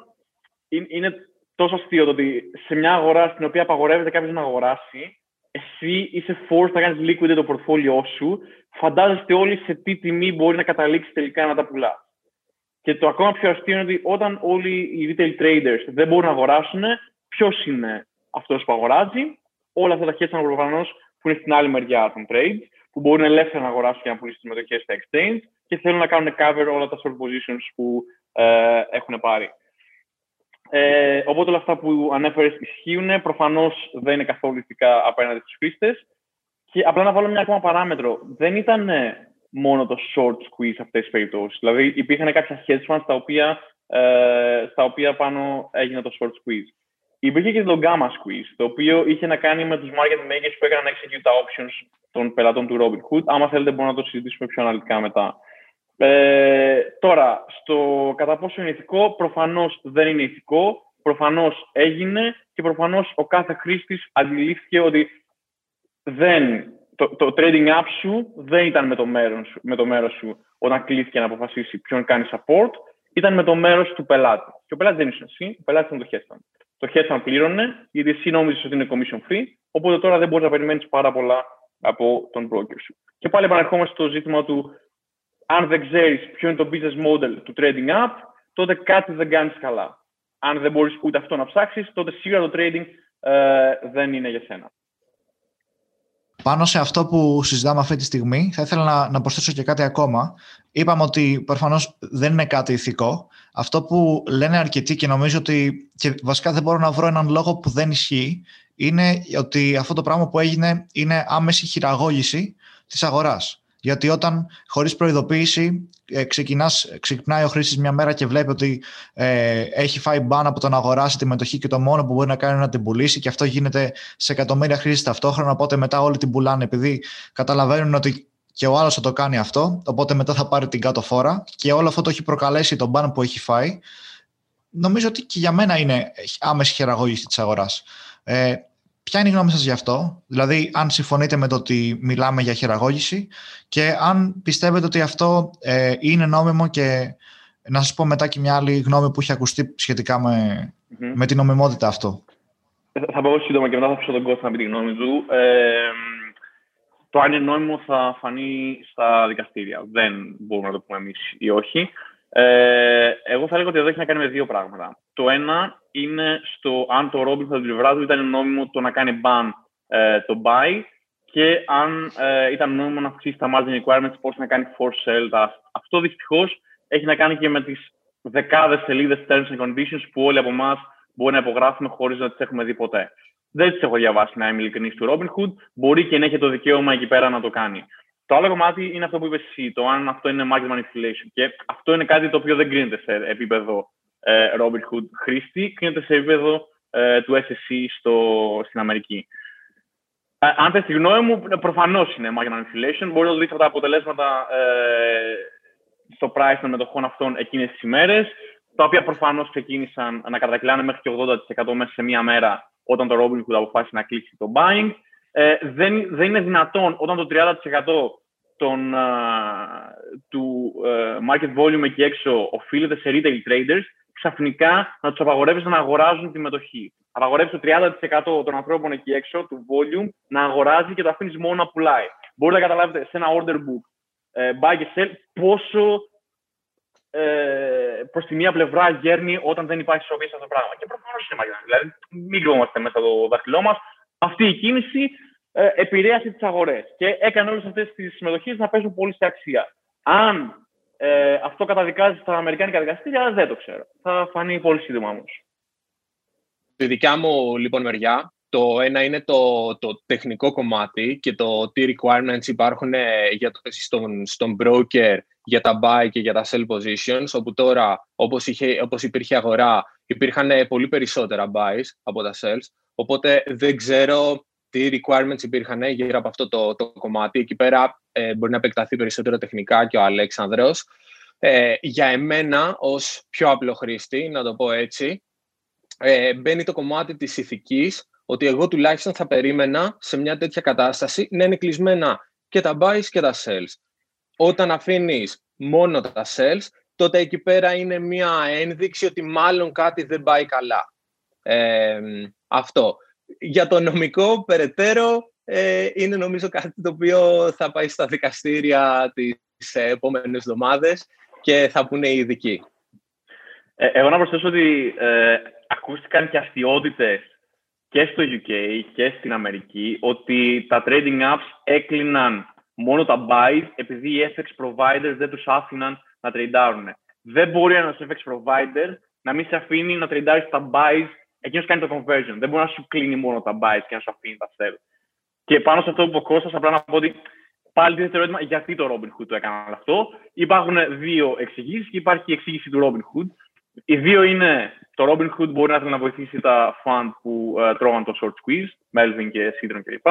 είναι τόσο αστείο το ότι σε μια αγορά στην οποία απαγορεύεται κάποιος να αγοράσει, εσύ είσαι forced να κάνεις liquidate το portfolio σου, φαντάζεστε όλοι σε τι τιμή μπορεί να καταλήξεις τελικά να τα πουλάς. Και το ακόμα πιο αστείο είναι ότι όταν όλοι οι retail traders δεν μπορούν να αγοράσουν, ποιος είναι αυτός που αγοράζει, όλα αυτά τα hedge προφανώ που είναι στην άλλη μεριά των trades, που μπορούν ελεύθερα να αγοράσουν και να πουλήσουν τι μετοχέ στα exchange και θέλουν να κάνουν cover όλα τα short positions που ε, έχουν πάρει. Ε, οπότε όλα αυτά που ανέφερες ισχύουν. Προφανώς δεν είναι καθόλου ηθικά απέναντι στους χρήστες. Και απλά να βάλω μια ακόμα παράμετρο. Δεν ήταν μόνο το short squeeze σε αυτές τις περιπτώσεις. Δηλαδή, υπήρχαν κάποια hedge funds στα οποία, ε, στα οποία πάνω έγινε το short squeeze. Υπήρχε και το gamma squeeze, το οποίο είχε να κάνει με τους market makers που έκαναν execute τα options των πελατών του Robinhood. Άμα θέλετε, μπορούμε να το συζητήσουμε πιο αναλυτικά μετά. Ε, τώρα, στο κατά πόσο είναι ηθικό, προφανώς δεν είναι ηθικό, προφανώς έγινε και προφανώς ο κάθε χρήστης αντιλήφθηκε ότι δεν, το, το trading app σου δεν ήταν με το, μέρος, με το μέρος σου όταν κλείθηκε να αποφασίσει ποιον κάνει support, ήταν με το μέρος του πελάτη. Και ο πελάτης δεν είσαι εσύ, ο πελάτης ήταν το hedge Το hedge πλήρωνε, γιατί εσύ νόμιζες ότι είναι commission free, οπότε τώρα δεν μπορείς να περιμένεις πάρα πολλά από τον broker σου. Και πάλι επαναρχόμαστε στο ζήτημα του αν δεν ξέρεις ποιο είναι το business model του trading app, τότε κάτι δεν κάνεις καλά. Αν δεν μπορείς ούτε αυτό να ψάξεις, τότε σίγουρα το trading ε, δεν είναι για σένα. Πάνω σε αυτό που συζητάμε αυτή τη στιγμή, θα ήθελα να, να προσθέσω και κάτι ακόμα. Είπαμε ότι προφανώς δεν είναι κάτι ηθικό. Αυτό που λένε αρκετοί και νομίζω ότι και βασικά δεν μπορώ να βρω έναν λόγο που δεν ισχύει, είναι ότι αυτό το πράγμα που έγινε είναι άμεση χειραγώγηση της αγοράς. Γιατί όταν χωρίς προειδοποίηση ε, ξεκινάς, ξυπνάει ο χρήστη μια μέρα και βλέπει ότι ε, έχει φάει μπαν από το να αγοράσει τη μετοχή και το μόνο που μπορεί να κάνει είναι να την πουλήσει και αυτό γίνεται σε εκατομμύρια χρήσεις ταυτόχρονα. Οπότε μετά όλοι την πουλάνε επειδή καταλαβαίνουν ότι και ο άλλος θα το κάνει αυτό. Οπότε μετά θα πάρει την κάτω φόρα και όλο αυτό το έχει προκαλέσει τον μπαν που έχει φάει. Νομίζω ότι και για μένα είναι άμεση χειραγώγηση της αγοράς. Ε, Ποια είναι η γνώμη σας γι' αυτό, δηλαδή αν συμφωνείτε με το ότι μιλάμε για χειραγώγηση και αν πιστεύετε ότι αυτό ε, είναι νόμιμο και να σας πω μετά και μια άλλη γνώμη που έχει ακουστεί σχετικά με, με την νομιμότητα αυτό. Θα πω σύντομα και μετά θα αφήσω τον κόσμο να πει τη γνώμη του. Ε, το αν είναι νόμιμο θα φανεί στα δικαστήρια. Δεν μπορούμε να το πούμε εμείς ή όχι. Ε, εγώ θα έλεγα ότι εδώ έχει να κάνει με δύο πράγματα. Το ένα είναι στο αν το Robin από την πλευρά του ήταν νόμιμο το να κάνει ban ε, το buy και αν ε, ήταν νόμιμο να αυξήσει τα margin requirements, πώς να κάνει for sale. Αυτό δυστυχώς έχει να κάνει και με τις δεκάδες σελίδες terms and conditions που όλοι από εμάς μπορεί να υπογράφουμε χωρίς να τις έχουμε δει ποτέ. Δεν τις έχω διαβάσει, να είμαι ειλικρινής, του Robinhood. Μπορεί και να έχει το δικαίωμα εκεί πέρα να το κάνει. Το άλλο κομμάτι είναι αυτό που είπες εσύ, το αν αυτό είναι market manipulation. Και αυτό είναι κάτι το οποίο δεν κρίνεται σε επίπεδο ε, Robinhood χρήστη, κρίνεται σε επίπεδο ε, του SSE στο, στην Αμερική. Ε, αν θες τη γνώμη μου, προφανώς είναι market manipulation. Μπορείς να δείτε τα αποτελέσματα ε, στο price των μετοχών αυτών εκείνες τις ημέρες, τα οποία προφανώς ξεκίνησαν να κατακλάνε μέχρι και 80% μέσα σε μία μέρα όταν το Robinhood αποφάσισε να κλείσει το buying ε, δεν, δεν είναι δυνατόν όταν το 30% των, του ε, market volume εκεί έξω οφείλεται σε retail traders, ξαφνικά να τους απαγορεύεις να αγοράζουν τη μετοχή. Απαγορεύεις το 30% των ανθρώπων εκεί έξω, του volume, να αγοράζει και το αφήνεις μόνο να πουλάει. Μπορείτε να καταλάβετε σε ένα order book ε, buy και sell πόσο ε, προς τη μία πλευρά γέρνει όταν δεν υπάρχει ισορροπία σε αυτό το πράγμα. Και προφανώς είναι μαγειρά. Δηλαδή, μην κρυβόμαστε μέσα το δάχτυλό μας. Αυτή η κίνηση ε, επηρέασε τις αγορές και έκανε όλες αυτές τις συμμετοχές να παίζουν πολύ σε αξία. Αν ε, αυτό καταδικάζει στα Αμερικάνικα δικαστήρια, δεν το ξέρω. Θα φανεί πολύ σύντομα όμως. Στη δικιά μου λοιπόν μεριά, το ένα είναι το, το τεχνικό κομμάτι και το τι requirements υπάρχουν ε, για το, στον, στον broker για τα buy και για τα sell positions, όπου τώρα, όπως, είχε, όπως υπήρχε αγορά, υπήρχαν πολύ περισσότερα buys από τα sells, οπότε δεν ξέρω τι requirements υπήρχαν γύρω από αυτό το, το κομμάτι. Εκεί πέρα ε, μπορεί να επεκταθεί περισσότερο τεχνικά και ο Αλέξανδρος. Ε, για εμένα, ως πιο απλό χρήστη, να το πω έτσι, ε, μπαίνει το κομμάτι της ηθικής, ότι εγώ τουλάχιστον θα περίμενα σε μια τέτοια κατάσταση να είναι κλεισμένα και τα buys και τα sells. Όταν αφήνεις μόνο τα sells, τότε εκεί πέρα είναι μια ένδειξη ότι μάλλον κάτι δεν πάει καλά. Ε, αυτό για το νομικό περαιτέρω ε, είναι νομίζω κάτι το οποίο θα πάει στα δικαστήρια τις επόμενες εβδομάδες και θα πούνε οι ειδικοί. Ε, εγώ να προσθέσω ότι ε, ακούστηκαν και αστιότητες και στο UK και στην Αμερική ότι τα trading apps έκλειναν μόνο τα buys επειδή οι FX providers δεν τους άφηναν να τρεντάρουν. Δεν μπορεί ένας FX provider να μην σε αφήνει να τρεντάρει τα buys εκείνος κάνει το conversion. Δεν μπορεί να σου κλείνει μόνο τα bytes και να σου αφήνει τα sell. Και πάνω σε αυτό που είπε ο Κώστας, απλά να πω ότι πάλι τίθεται το ερώτημα γιατί το Robinhood το έκανε αυτό. Υπάρχουν δύο εξηγήσεις και υπάρχει η εξήγηση του Robinhood. Οι δύο είναι το Robinhood μπορεί να θέλει να βοηθήσει τα fund που uh, τρώγαν το short squeeze, Melvin και Citron κλπ.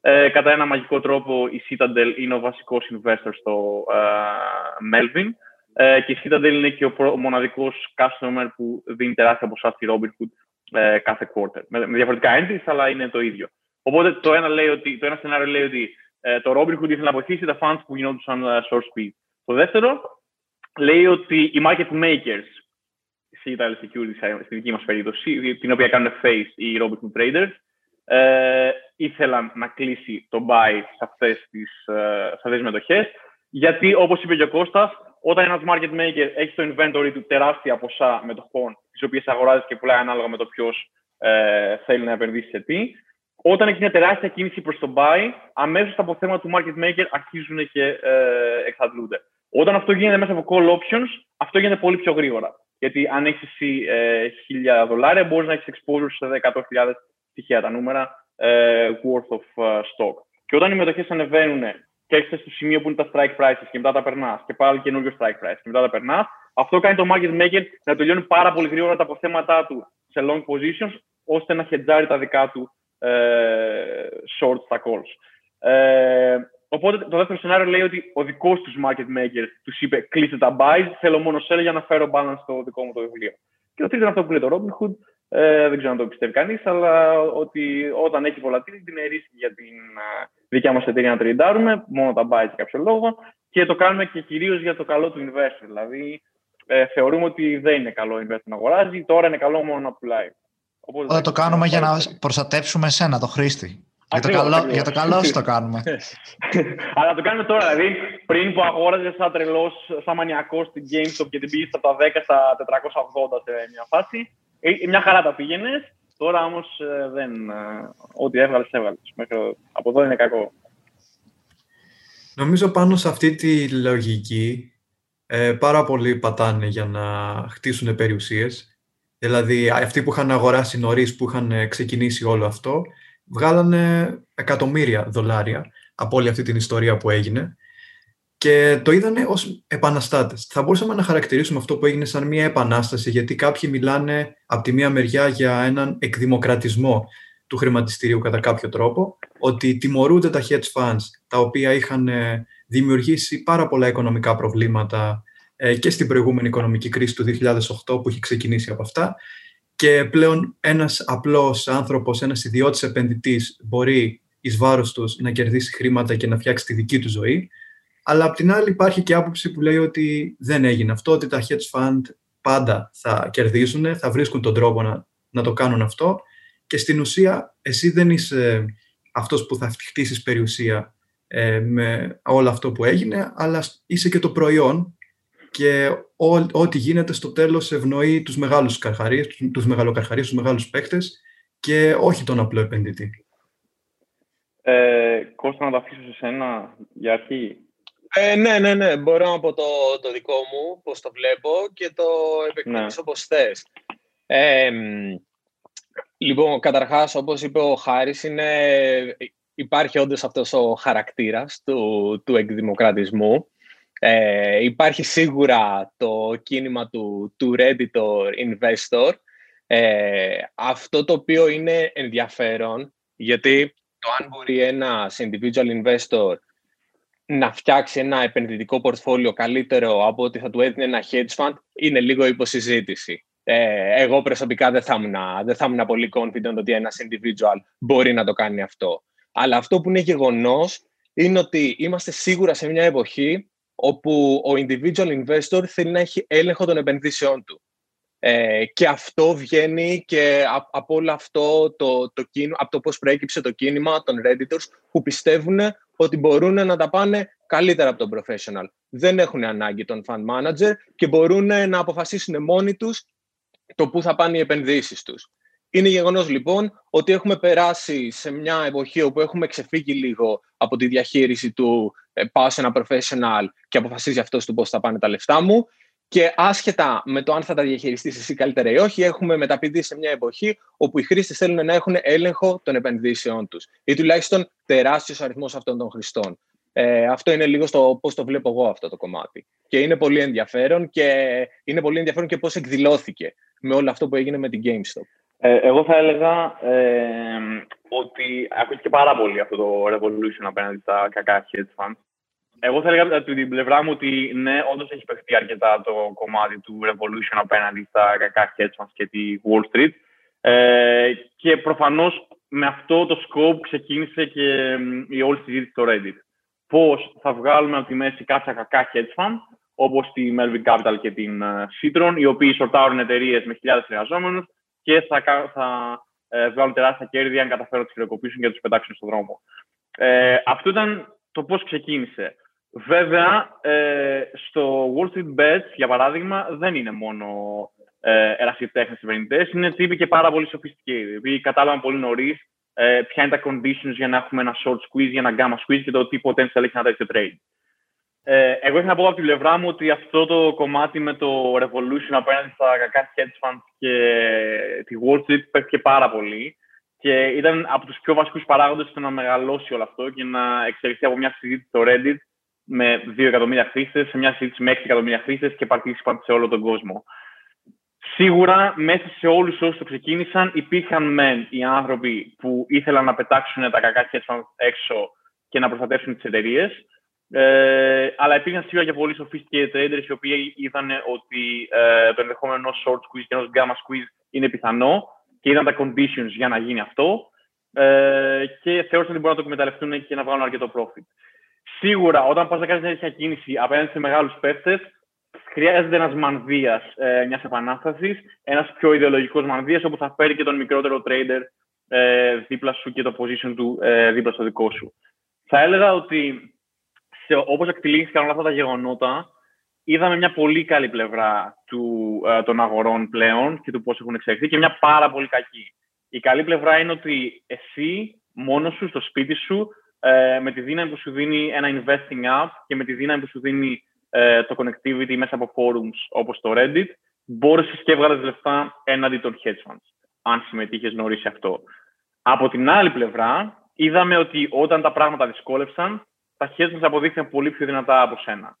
Ε, κατά ένα μαγικό τρόπο η Citadel είναι ο βασικός investor στο uh, Melvin ε, και η Citadel είναι και ο, ο μοναδικός customer που δίνει τεράστια ποσά στη Robinhood ε, κάθε quarter. Με, με διαφορετικά entries, αλλά είναι το ίδιο. Οπότε το ένα, λέει ότι, το ένα σενάριο λέει ότι ε, το Robinhood ήθελε να βοηθήσει τα funds που γινόντουσαν uh, short speed. Το δεύτερο λέει ότι οι market makers, Citadel Securities στην δική μας περίπτωση, την οποία κάνουν face οι Robinhood traders, ε, ήθελαν να κλείσει το buy σε αυτές τις, ε, σε αυτές τις μετοχές, γιατί όπως είπε και ο Κώστας, όταν ένας market maker έχει στο inventory του τεράστια ποσά μετοχών, τις οποίες αγοράζεις και πουλάει ανάλογα με το ποιος ε, θέλει να επενδύσει σε τι. Όταν έχει μια τεράστια κίνηση προς το buy, αμέσως τα αποθέματα του market maker αρχίζουν και ε, εξαντλούνται. Όταν αυτό γίνεται μέσα από call options, αυτό γίνεται πολύ πιο γρήγορα. Γιατί αν έχεις εσύ ε, 1000 δολάρια, μπορείς να έχεις exposure σε 100.000 τυχαία τα νούμερα ε, worth of uh, stock. Και όταν οι μετοχές ανεβαίνουν και έρχεσαι στο σημείο που είναι τα strike prices και μετά τα περνάς και πάλι καινούριο strike price και μετά τα περνάς, αυτό κάνει το market maker να τελειώνει πάρα πολύ γρήγορα τα αποθέματά του σε long positions, ώστε να χεντζάρει τα δικά του ε, short στα calls. Ε, οπότε το δεύτερο σενάριο λέει ότι ο δικός τους market maker τους είπε κλείστε τα buys, θέλω μόνο sell για να φέρω balance στο δικό μου το βιβλίο. Και το τρίτο είναι αυτό που λέει το Robinhood, ε, δεν ξέρω αν το πιστεύει κανείς, αλλά ότι όταν έχει volatility είναι ρίσκη για την ε, δικιά μας εταιρεία να τριντάρουμε, μόνο τα buys για κάποιο λόγο, και το κάνουμε και κυρίως για το καλό του investor. Δηλαδή, ε, θεωρούμε ότι δεν είναι καλό investor να αγοράζει, τώρα είναι καλό μόνο να πουλάει. Οπότε το κάνουμε για να προστατεύσουμε εσένα, το χρήστη. Για το, καλό, για το καλό σου το κάνουμε. Αλλά το κάνουμε τώρα. Δηλαδή, πριν που αγόραζε σαν τρελός, σαν μανιακός στην GameStop και την πήγε από τα 10 στα 480 σε μια φάση, ε, μια χαρά τα πήγαινες. Τώρα όμως ε, δεν. Ε, ό,τι έβγαλες, έβγαλες. Από εδώ είναι κακό. Νομίζω πάνω σε αυτή τη λογική ε, πάρα πολλοί πατάνε για να χτίσουν περιουσίες Δηλαδή, αυτοί που είχαν αγοράσει νωρίς, που είχαν ε, ξεκινήσει όλο αυτό, βγάλανε εκατομμύρια δολάρια από όλη αυτή την ιστορία που έγινε και το είδανε ως επαναστάτες. Θα μπορούσαμε να χαρακτηρίσουμε αυτό που έγινε σαν μια επανάσταση, γιατί κάποιοι μιλάνε από τη μία μεριά για έναν εκδημοκρατισμό του χρηματιστηρίου κατά κάποιο τρόπο, ότι τιμωρούνται τα hedge funds, τα οποία είχαν ε, δημιουργήσει πάρα πολλά οικονομικά προβλήματα ε, και στην προηγούμενη οικονομική κρίση του 2008 που έχει ξεκινήσει από αυτά και πλέον ένας απλός άνθρωπος, ένας ιδιώτης επενδυτής μπορεί εις βάρος τους να κερδίσει χρήματα και να φτιάξει τη δική του ζωή. Αλλά απ' την άλλη υπάρχει και άποψη που λέει ότι δεν έγινε αυτό, ότι τα hedge fund πάντα θα κερδίσουν, θα βρίσκουν τον τρόπο να, να το κάνουν αυτό και στην ουσία εσύ δεν είσαι αυτός που θα χτίσεις περιουσία ε, με όλο αυτό που έγινε, αλλά είσαι και το προϊόν και ό,τι γίνεται στο τέλος ευνοεί τους μεγάλους καρχαρίες, τους μεγαλοκαρχαρίες, τους μεγάλους παίκτες και όχι τον απλό επενδυτή. Ε, Κώστα, να το αφήσω σε σένα για αρχή. Ε, ναι, ναι, ναι. Μπορώ να πω το, το δικό μου, πώς το βλέπω και το επεκτείνεις ναι. όπως θες. Ε, λοιπόν, καταρχάς, όπως είπε ο Χάρης, είναι, υπάρχει όντως αυτός ο χαρακτήρας του, του εκδημοκρατισμού ε, υπάρχει σίγουρα το κίνημα του, του Redditor Investor. Ε, αυτό το οποίο είναι ενδιαφέρον, γιατί το αν μπορεί ένας individual investor να φτιάξει ένα επενδυτικό πορτφόλιο καλύτερο από ότι θα του έδινε ένα hedge fund, είναι λίγο υποσυζήτηση. Ε, εγώ προσωπικά δεν θα, ήμουν, δεν θα ήμουν πολύ confident ότι ένας individual μπορεί να το κάνει αυτό. Αλλά αυτό που είναι γεγονός είναι ότι είμαστε σίγουρα σε μια εποχή όπου ο individual investor θέλει να έχει έλεγχο των επενδύσεών του. Ε, και αυτό βγαίνει και από όλο αυτό το, το κίνημα, από το πώς προέκυψε το κίνημα των Redditors που πιστεύουν ότι μπορούν να τα πάνε καλύτερα από τον professional. Δεν έχουν ανάγκη τον fund manager και μπορούν να αποφασίσουν μόνοι τους το πού θα πάνε οι επενδύσεις τους. Είναι γεγονός λοιπόν ότι έχουμε περάσει σε μια εποχή όπου έχουμε ξεφύγει λίγο από τη διαχείριση του ε, πάω σε ένα professional και αποφασίζει αυτός του πώς θα πάνε τα λεφτά μου και άσχετα με το αν θα τα διαχειριστείς εσύ καλύτερα ή όχι, έχουμε μεταπηδεί σε μια εποχή όπου οι χρήστες θέλουν να έχουν έλεγχο των επενδύσεών τους ή τουλάχιστον τεράστιος αριθμός αυτών των χρηστών. Ε, αυτό είναι λίγο στο πώς το βλέπω εγώ αυτό το κομμάτι. Και είναι πολύ ενδιαφέρον και είναι πολύ ενδιαφέρον και πώς εκδηλώθηκε με όλο αυτό που έγινε με την GameStop. Ε, εγώ θα έλεγα ε, ότι ακούστηκε πάρα πολύ αυτό το revolution απέναντι στα κακά hedge funds. Εγώ θα έλεγα από την πλευρά μου ότι ναι, όντως έχει παιχτεί αρκετά το κομμάτι του revolution απέναντι στα κακά hedge funds και τη Wall Street. Ε, και προφανώς με αυτό το scope ξεκίνησε και η όλη συζήτηση στο Reddit. Πώς θα βγάλουμε από τη μέση κάποια κακά hedge fund, όπως τη Melvin Capital και την Citron, οι οποίοι σορτάρουν εταιρείες με χιλιάδες εργαζόμενους και θα, θα ε, βγάλουν τεράστια κέρδη αν καταφέρουν να του χρεοκοπήσουν και να τους πετάξουν στον δρόμο. Ε, αυτό ήταν το πώς ξεκίνησε. Βέβαια, ε, στο Wall Street Bets, για παράδειγμα, δεν είναι μόνο ε, ερασιτέχνες κυβερνητέ, είναι τύποι και πάρα πολύ sophisticated. Επειδή κατάλαβαν πολύ νωρίς ε, ποια είναι τα conditions για να έχουμε ένα short squeeze, για ένα gamma squeeze και το τι potential έχει ένα τέτοιο trade. Ε, εγώ ήθελα να πω από την πλευρά μου ότι αυτό το κομμάτι με το Revolution απέναντι στα κακά hedge funds και τη Wall Street παίχθηκε πάρα πολύ και ήταν από τους πιο βασικούς παράγοντες στο να μεγαλώσει όλο αυτό και να εξελιχθεί από μια συζήτηση στο Reddit με 2 εκατομμύρια χρήστες, σε μια συζήτηση με 6 εκατομμύρια χρήστες και participants σε όλο τον κόσμο. Σίγουρα μέσα σε όλους όσους το ξεκίνησαν υπήρχαν μεν οι άνθρωποι που ήθελαν να πετάξουν τα κακά hedge έξω και να προστατεύσουν τις εταιρείες. Ε, αλλά υπήρχαν σίγουρα και πολλοί sophisticated traders οι οποίοι είδαν ότι ε, το ενδεχόμενο ενό short squeeze και ενός gamma squeeze είναι πιθανό και είδαν τα conditions για να γίνει αυτό ε, και θεώρησαν ότι μπορούν να το εκμεταλλευτούν και να βγάλουν αρκετό profit. Σίγουρα, όταν πας να κάνεις μια τέτοια κίνηση απέναντι σε μεγάλους παίχτε, χρειάζεται ένας μανδύας ε, μιας επανάστασης, ένας πιο ιδεολογικός μανδύας, όπου θα φέρει και τον μικρότερο trader ε, δίπλα σου και το position του ε, δίπλα στο δικό σου. Θα έλεγα ότι όπως εκτελήθηκαν όλα αυτά τα γεγονότα, είδαμε μια πολύ καλή πλευρά του, ε, των αγορών πλέον και του πώς έχουν εξελιχθεί και μια πάρα πολύ κακή. Η καλή πλευρά είναι ότι εσύ μόνος σου, στο σπίτι σου, ε, με τη δύναμη που σου δίνει ένα investing app και με τη δύναμη που σου δίνει ε, το connectivity μέσα από forums όπως το Reddit, μπόρεσες και έβγαλες λεφτά έναντι των hedge funds, αν συμμετείχες νωρίς σε αυτό. Από την άλλη πλευρά, είδαμε ότι όταν τα πράγματα δυσκόλεψαν, τα hedge funds αποδείχθηκαν πολύ πιο δυνατά από σένα.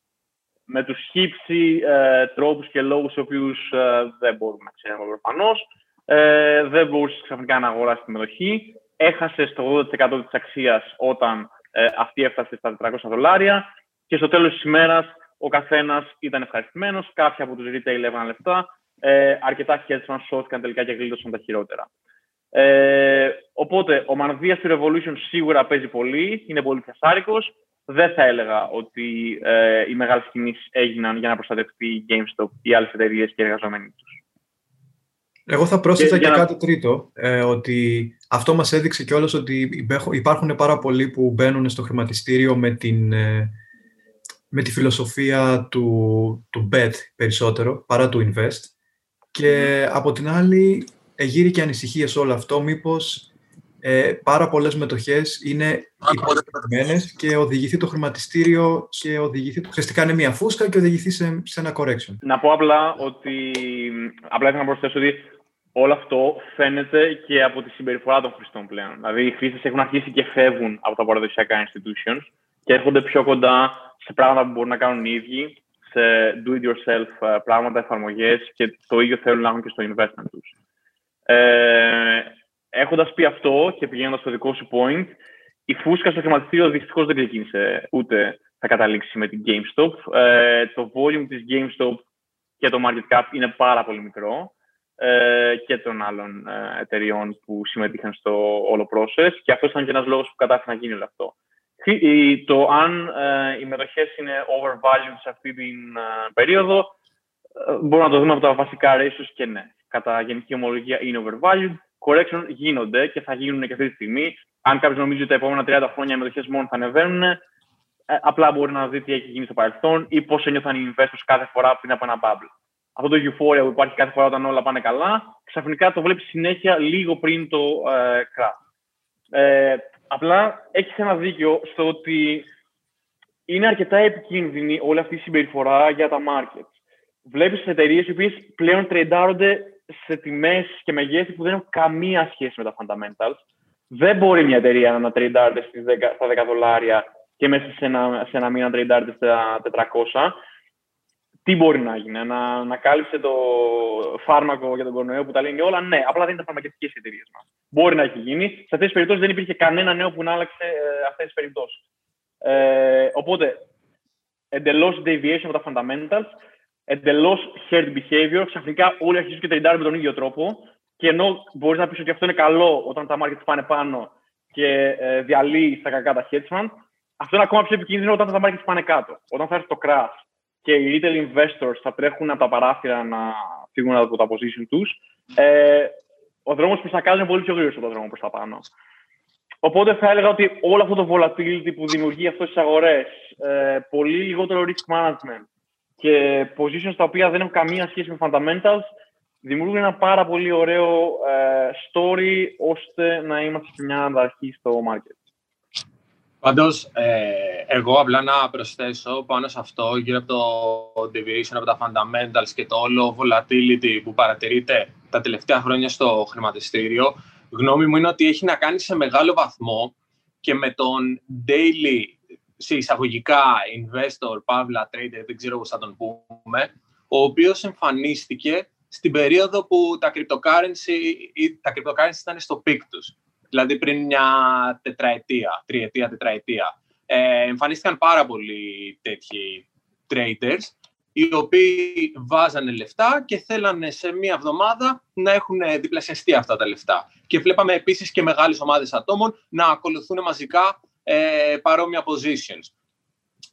Με τους χύψη ε, τρόπους και λόγους, οι οποίους ε, δεν μπορούμε να ξέρουμε προφανώς. Ε, δεν μπορούσες ξαφνικά να αγοράσεις τη μετοχή έχασε το 80% της αξίας όταν ε, αυτή έφτασε στα 400 δολάρια και στο τέλος της ημέρας ο καθένας ήταν ευχαριστημένος, κάποιοι από τους retail έβγαλαν λεφτά, ε, αρκετά hedge σώθηκαν τελικά και γλίτωσαν τα χειρότερα. Ε, οπότε, ο μανδύας του Revolution σίγουρα παίζει πολύ, είναι πολύ πιασάρικος. Δεν θα έλεγα ότι ε, οι μεγάλες κινήσεις έγιναν για να προστατευτεί η GameStop ή άλλες εταιρείες και οι εργαζομένοι τους. Εγώ θα πρόσθετα και, κάτι τρίτο, ε, ότι αυτό μας έδειξε κιόλας ότι υπάρχουν πάρα πολλοί που μπαίνουν στο χρηματιστήριο με, την, ε, με τη φιλοσοφία του, του bet περισσότερο, παρά του invest. Και από την άλλη, εγείρει και ανησυχίες όλο αυτό, μήπως ε, πάρα πολλές μετοχές είναι υποτιμημένες και οδηγηθεί το χρηματιστήριο και οδηγηθεί, ουσιαστικά είναι μια φούσκα και οδηγηθεί σε, σε ένα correction. Να πω απλά ότι, απλά ήθελα να προσθέσω ότι όλο αυτό φαίνεται και από τη συμπεριφορά των χρηστών πλέον. Δηλαδή, οι χρήστες έχουν αρχίσει και φεύγουν από τα παραδοσιακά institutions και έρχονται πιο κοντά σε πράγματα που μπορούν να κάνουν οι ίδιοι, σε do-it-yourself ε, πράγματα, εφαρμογές και το ίδιο θέλουν να έχουν και στο investment τους. Ε, Έχοντας πει αυτό και πηγαίνοντας στο δικό σου point, η φούσκα στο χρηματιστήριο δυστυχώς δεν ξεκίνησε ούτε θα καταλήξει με την GameStop. Ε, το volume της GameStop και το market cap είναι πάρα πολύ μικρό ε, και των άλλων ε, εταιριών που συμμετείχαν στο όλο process και αυτός ήταν και ένας λόγος που κατάφερε να γίνει όλο αυτό. Το αν ε, οι μετοχές είναι overvalued σε αυτή την ε, περίοδο ε, μπορούμε να το δούμε από τα βασικά ratios και ναι. Κατά γενική ομολογία είναι overvalued. Correction γίνονται και θα γίνουν και αυτή τη στιγμή. Αν κάποιος νομίζει ότι τα επόμενα 30 χρόνια οι μετοχές μόνο θα ανεβαίνουν, ε, απλά μπορεί να δει τι έχει γίνει στο παρελθόν ή πώς ένιωθαν οι investors κάθε φορά πριν από ένα bubble αυτό το euphoria που υπάρχει κάθε φορά όταν όλα πάνε καλά, ξαφνικά το βλέπεις συνέχεια λίγο πριν το ε, Ε, απλά έχεις ένα δίκιο στο ότι είναι αρκετά επικίνδυνη όλη αυτή η συμπεριφορά για τα markets. Βλέπεις εταιρείες οι οποίες πλέον τρεντάρονται σε τιμές και μεγέθη που δεν έχουν καμία σχέση με τα fundamentals. Δεν μπορεί μια εταιρεία να τρεντάρεται στα 10 δολάρια και μέσα σε ένα, σε ένα μήνα τρεντάρεται στα 400 τι μπορεί να γίνει, να, να κάλυψε το φάρμακο για τον κορονοϊό που τα λένε όλα. Ναι, απλά δεν ήταν φαρμακευτικές εταιρείες μας. Μπορεί να έχει γίνει. Σε αυτές τις περιπτώσεις δεν υπήρχε κανένα νέο που να άλλαξε ε, αυτές τις περιπτώσεις. Ε, οπότε, εντελώς deviation από τα fundamentals, εντελώς herd behavior. Ξαφνικά όλοι αρχίζουν και τριντάρουν με τον ίδιο τρόπο. Και ενώ μπορείς να πεις ότι αυτό είναι καλό όταν τα markets πάνε πάνω και ε, διαλύει στα κακά τα hedge fund, αυτό είναι ακόμα πιο επικίνδυνο όταν τα markets πάνε κάτω. Όταν θα έρθει το crash και οι retail investors θα τρέχουν από τα παράθυρα να φύγουν από τα position τους, ε, ο δρόμος προς τα κάτω είναι πολύ πιο γρήγορος από το δρόμο προς τα πάνω. Οπότε θα έλεγα ότι όλο αυτό το volatility που δημιουργεί αυτές τις αγορές, ε, πολύ λιγότερο risk management και positions τα οποία δεν έχουν καμία σχέση με fundamentals, δημιουργούν ένα πάρα πολύ ωραίο ε, story ώστε να είμαστε σε μια ανταρχή στο market. Πάντως, ε, εγώ απλά να προσθέσω πάνω σε αυτό, γύρω από το deviation, από τα fundamentals και το όλο volatility που παρατηρείται τα τελευταία χρόνια στο χρηματιστήριο, γνώμη μου είναι ότι έχει να κάνει σε μεγάλο βαθμό και με τον daily, σε εισαγωγικά, investor, παύλα, trader, δεν ξέρω πώς θα τον πούμε, ο οποίος εμφανίστηκε στην περίοδο που τα cryptocurrency, τα cryptocurrency ήταν στο peak τους δηλαδή πριν μια τετραετία, τριετία, τετραετία. Ε, εμφανίστηκαν πάρα πολλοί τέτοιοι traders, οι οποίοι βάζανε λεφτά και θέλανε σε μία εβδομάδα να έχουν διπλασιαστεί αυτά τα λεφτά. Και βλέπαμε επίσης και μεγάλες ομάδες ατόμων να ακολουθούν μαζικά ε, παρόμοια positions.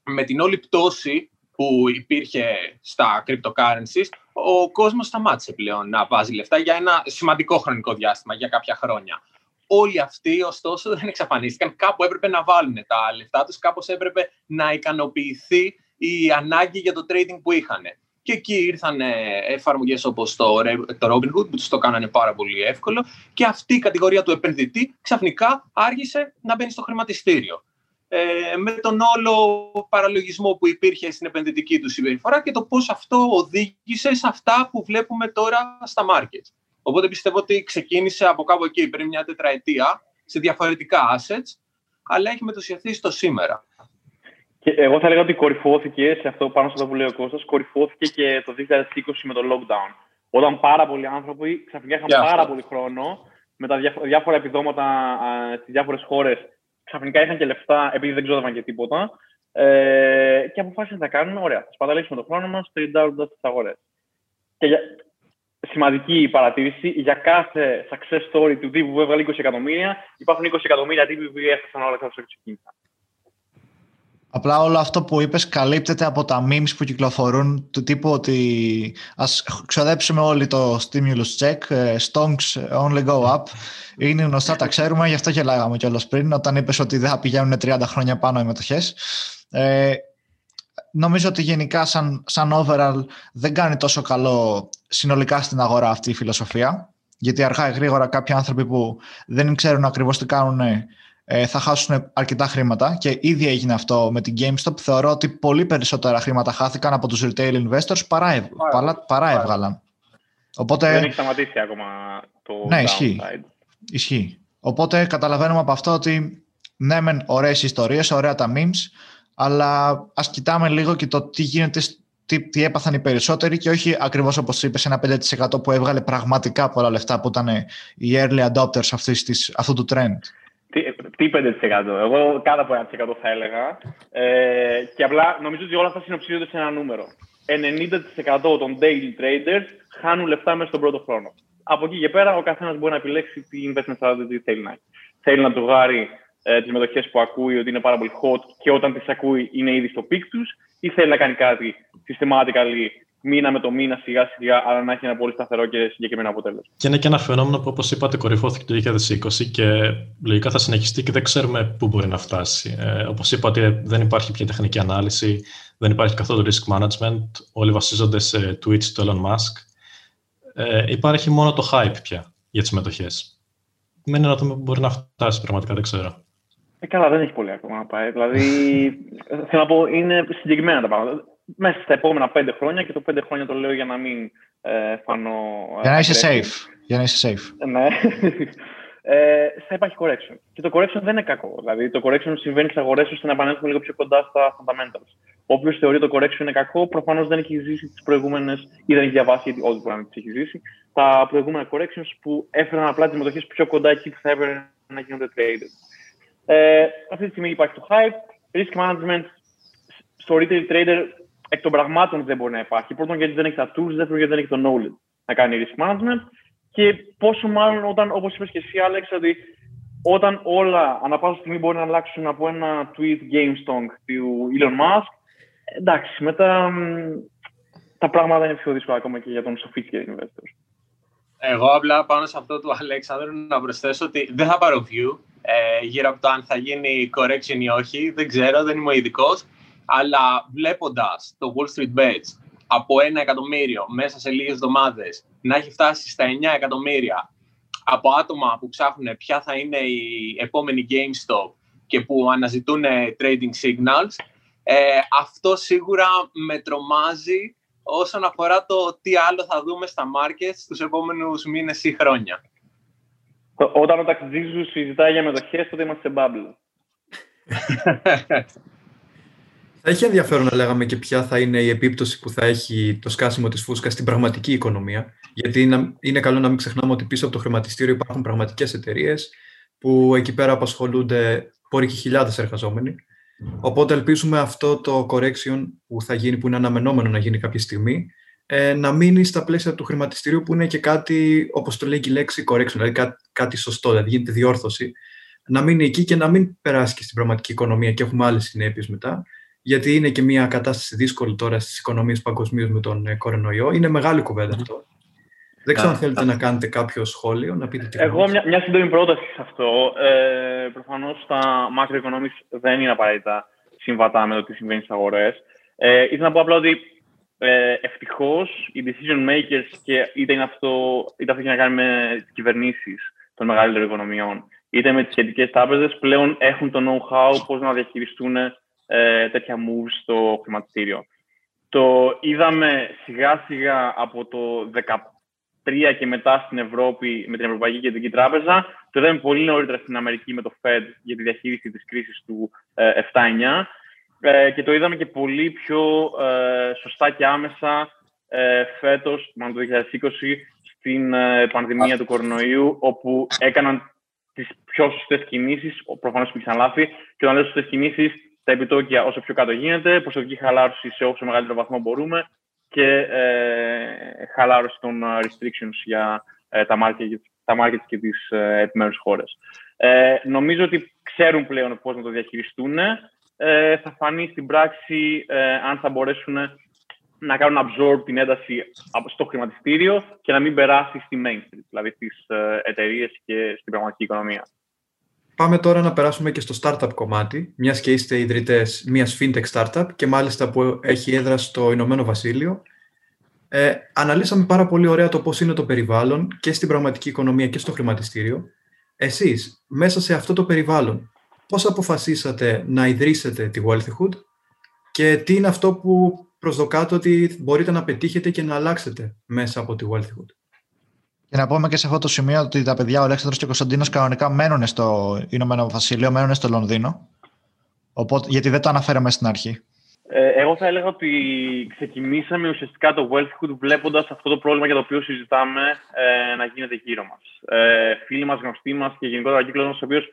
Με την όλη πτώση που υπήρχε στα cryptocurrencies, ο κόσμος σταμάτησε πλέον να βάζει λεφτά για ένα σημαντικό χρονικό διάστημα, για κάποια χρόνια. Όλοι αυτοί, ωστόσο, δεν εξαφανίστηκαν. Κάπου έπρεπε να βάλουν τα λεφτά τους, κάπως έπρεπε να ικανοποιηθεί η ανάγκη για το trading που είχαν. Και εκεί ήρθαν εφαρμογές όπως το, το Robinhood που τους το κάνανε πάρα πολύ εύκολο και αυτή η κατηγορία του επενδυτή ξαφνικά άργησε να μπαίνει στο χρηματιστήριο. Ε, με τον όλο παραλογισμό που υπήρχε στην επενδυτική του συμπεριφορά και το πώς αυτό οδήγησε σε αυτά που βλέπουμε τώρα στα markets. Οπότε πιστεύω ότι ξεκίνησε από κάπου εκεί πριν μια τετραετία σε διαφορετικά assets, αλλά έχει μετουσιαθεί στο σήμερα. Και εγώ θα έλεγα ότι κορυφώθηκε σε αυτό πάνω σε αυτό που λέει ο Κώστας, κορυφώθηκε και το 2020 με το lockdown. Όταν πάρα πολλοί άνθρωποι ξαφνικά είχαν πάρα πολύ χρόνο με τα διάφορα επιδόματα στις διάφορες χώρες, ξαφνικά είχαν και λεφτά επειδή δεν ξόδευαν και τίποτα. Ε, και αποφάσισαν να κάνουν, ωραία, θα σπαταλήσουμε τον χρόνο μας τριντάροντα τις αγορές. Και σημαντική παρατήρηση. Για κάθε success story του τύπου που έβγαλε 20 εκατομμύρια, υπάρχουν 20 εκατομμύρια τύποι που έφτασαν όλα αυτά στο ξεκίνημα. Απλά όλο αυτό που είπες καλύπτεται από τα memes που κυκλοφορούν του τύπου ότι ας ξοδέψουμε όλοι το stimulus check, ε, stonks only go up. Είναι γνωστά, τα ξέρουμε, γι' αυτό γελάγαμε κιόλας πριν, όταν είπες ότι δεν θα πηγαίνουν 30 χρόνια πάνω οι μετοχές. Ε, νομίζω ότι γενικά σαν, σαν overall δεν κάνει τόσο καλό συνολικά στην αγορά αυτή η φιλοσοφία. Γιατί αργά ή γρήγορα κάποιοι άνθρωποι που δεν ξέρουν ακριβώς τι κάνουν ε, θα χάσουν αρκετά χρήματα και ήδη έγινε αυτό με την GameStop. Θεωρώ ότι πολύ περισσότερα χρήματα χάθηκαν από τους retail investors παρά, παρά, παρά έβγαλαν. Οπότε... Δεν έχει σταματήσει ακόμα το ναι, ισχύει. ισχύει. Οπότε καταλαβαίνουμε από αυτό ότι ναι μεν ωραίες ιστορίες, ωραία τα memes, αλλά ας κοιτάμε λίγο και το τι γίνεται, τι, τι έπαθαν οι περισσότεροι και όχι ακριβώς όπως είπες ένα 5% που έβγαλε πραγματικά πολλά λεφτά που ήταν οι early adopters αυτής της, αυτού του trend. Τι, τι 5%, εγώ κάτω από 1% θα έλεγα. Ε, και απλά νομίζω ότι όλα αυτά συνοψίζονται σε ένα νούμερο. 90% των daily traders χάνουν λεφτά μέσα στον πρώτο χρόνο. Από εκεί και πέρα ο καθένας μπορεί να επιλέξει τι investment strategy θέλει να έχει. Θέλει να τζογάρει ε, τις μετοχές που ακούει ότι είναι πάρα πολύ hot και όταν τις ακούει είναι ήδη στο peak τους, ή θέλει να κάνει κάτι systematically μήνα με το μήνα, σιγά σιγά, αλλά να έχει ένα πολύ σταθερό και συγκεκριμένο αποτέλεσμα. Και είναι και ένα φαινόμενο που, όπως είπατε, κορυφώθηκε το 2020 και λογικά θα συνεχιστεί και δεν ξέρουμε πού μπορεί να φτάσει. Ε, όπως είπατε, δεν υπάρχει πια τεχνική ανάλυση, δεν υπάρχει καθόλου risk management. Όλοι βασίζονται σε tweets του Elon Musk. Ε, υπάρχει μόνο το hype πια για τις μετοχέ. Μένει να δούμε πού μπορεί να φτάσει, πραγματικά δεν ξέρω. Ε, καλά, δεν έχει πολύ ακόμα να πάει. Δηλαδή, θέλω να πω, είναι συγκεκριμένα τα πράγματα. Μέσα στα επόμενα πέντε χρόνια, και το πέντε χρόνια το λέω για να μην ε, φανώ... Ε, για να είσαι safe. Για να είσαι safe. Ναι. ε, θα υπάρχει correction. Και το correction δεν είναι κακό. Δηλαδή, το correction συμβαίνει στις αγορές ώστε να επανέλθουμε λίγο πιο κοντά στα fundamentals. Όποιος θεωρεί το correction είναι κακό, προφανώς δεν έχει ζήσει τις προηγούμενες ή δεν έχει διαβάσει, γιατί όλοι μπορεί να τις έχει ζήσει, τα προηγούμενα corrections που έφεραν απλά τις μετοχέ πιο κοντά εκεί που θα έπρεπε να γίνονται traded. Ε, αυτή τη στιγμή υπάρχει το hype. Risk management στο retail trader εκ των πραγμάτων δεν μπορεί να υπάρχει. Πρώτον, γιατί δεν έχει τα tools, δεύτερον, γιατί δεν έχει το knowledge να κάνει risk management. Και πόσο μάλλον όταν, όπως είπες και εσύ, Άλεξ, ότι όταν όλα ανά πάσα στιγμή μπορεί να αλλάξουν από ένα tweet GameStop του Elon Musk, εντάξει, μετά τα πράγματα είναι πιο δύσκολα ακόμα και για τον sophisticated investor. Εγώ απλά πάνω σε αυτό του Αλέξανδρου να προσθέσω ότι δεν θα πάρω view ε, γύρω από το αν θα γίνει correction ή όχι. Δεν ξέρω, δεν είμαι ειδικός. Αλλά βλέποντας το Wall Street Bets από ένα εκατομμύριο μέσα σε λίγες εβδομάδες να έχει φτάσει στα 9 εκατομμύρια από άτομα που ψάχνουν ποια θα είναι η επόμενη GameStop και που αναζητούν trading signals, ε, αυτό σίγουρα με τρομάζει όσον αφορά το τι άλλο θα δούμε στα markets στους επόμενους μήνες ή χρόνια. Όταν ο ταξιτζής σου συζητάει για μετοχές, τότε είμαστε σε bubble. Θα έχει ενδιαφέρον να λέγαμε και ποια θα είναι η επίπτωση που θα έχει το σκάσιμο της φούσκας στην πραγματική οικονομία. Γιατί είναι καλό να μην ξεχνάμε ότι πίσω από το χρηματιστήριο υπάρχουν πραγματικές εταιρείες που εκεί πέρα απασχολούνται πόροι και χιλιάδες εργαζόμενοι. Οπότε ελπίζουμε αυτό το correction που θα γίνει, που είναι αναμενόμενο να γίνει κάποια στιγμή, ε, να μείνει στα πλαίσια του χρηματιστηρίου που είναι και κάτι, όπως το λέει και η λέξη correction, δηλαδή κάτι, σωστό, δηλαδή γίνεται διόρθωση, να μείνει εκεί και να μην περάσει και στην πραγματική οικονομία και έχουμε άλλες συνέπειες μετά, γιατί είναι και μια κατάσταση δύσκολη τώρα στις οικονομίες παγκοσμίως με τον ε, κορονοϊό. Είναι μεγάλη κουβέντα αυτό. Δεν ξέρω αν θέλετε να κάνετε κάποιο σχόλιο, να πείτε τι Εγώ μια, μια σύντομη πρόταση σε αυτό. Ε, Προφανώς τα macroeconomics δεν είναι απαραίτητα συμβατά με το τι συμβαίνει στις αγορές. Ε, ήθελα να πω απλά ότι ε, ευτυχώς οι decision makers και είτε, είναι αυτό, είτε αυτό έχει να κάνει με τις κυβερνήσεις των μεγαλύτερων οικονομιών, είτε με τις σχετικές τράπεζε, πλέον έχουν το know-how πώς να διαχειριστούν ε, τέτοια moves στο χρηματιστήριο. Το είδαμε σιγά σιγά από το 2013 και μετά στην Ευρώπη με την Ευρωπαϊκή Κεντρική Τράπεζα. Το είδαμε πολύ νωρίτερα στην Αμερική με το Fed για τη διαχείριση της κρίσης του 7-9. Ε, ε, και το είδαμε και πολύ πιο ε, σωστά και άμεσα ε, φέτος, μάλλον το 2020, στην ε, πανδημία του κορονοϊού, όπου έκαναν τις πιο σωστές κινήσεις, προφανώς υπήρξαν λάθη, και όταν λέω σωστές κινήσεις, τα επιτόκια όσο πιο κάτω γίνεται, προσωπική χαλάρωση σε όσο μεγαλύτερο βαθμό μπορούμε και ε, χαλάρωση των ε, restrictions για ε, τα markets, τα markets και τις ε, επιμέρους χώρες. Ε, νομίζω ότι ξέρουν πλέον πώς να το διαχειριστούν. Ε, θα φανεί στην πράξη αν θα μπορέσουν να κάνουν absorb την ένταση στο χρηματιστήριο και να μην περάσει στη main street, δηλαδή στις εταιρείες και στην πραγματική οικονομία. Πάμε τώρα να περάσουμε και στο startup κομμάτι, μιας και είστε ιδρυτές μιας fintech startup και μάλιστα που έχει έδρα στο Ηνωμένο Βασίλειο. Ε, αναλύσαμε πάρα πολύ ωραία το πώς είναι το περιβάλλον και στην πραγματική οικονομία και στο χρηματιστήριο. Εσείς, μέσα σε αυτό το περιβάλλον, πώς αποφασίσατε να ιδρύσετε τη Wealthyhood και τι είναι αυτό που προσδοκάτε ότι μπορείτε να πετύχετε και να αλλάξετε μέσα από τη Wealthyhood. Και να πούμε και σε αυτό το σημείο ότι τα παιδιά, ο Αλέξανδρος και ο Κωνσταντίνος κανονικά μένουν στο Ηνωμένο Βασίλειο, μένουν στο Λονδίνο. Οπότε, γιατί δεν το αναφέραμε στην αρχή. Ε, εγώ θα έλεγα ότι ξεκινήσαμε ουσιαστικά το Wealthhood βλέποντας αυτό το πρόβλημα για το οποίο συζητάμε ε, να γίνεται γύρω μας. Ε, φίλοι μας, γνωστοί μας και γενικότερα κύκλος μας, ο οποίος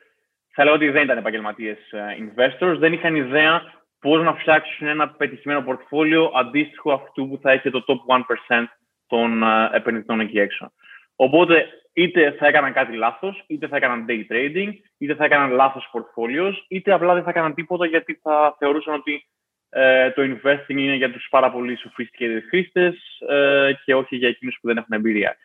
θα έλεγα ότι δεν ήταν επαγγελματίες ε, investors, δεν είχαν ιδέα πώς να φτιάξουν ένα πετυχημένο πορτφόλιο αντίστοιχο αυτού που θα έχει το top 1% των ε, επενδυτών εκεί έξω. Οπότε είτε θα έκαναν κάτι λάθος, είτε θα έκαναν day trading, είτε θα έκαναν λάθος portfolios, είτε απλά δεν θα έκαναν τίποτα γιατί θα θεωρούσαν ότι ε, το investing είναι για τους πάρα πολύ sophisticated χρήστες ε, και όχι για εκείνους που δεν έχουν εμπειρία.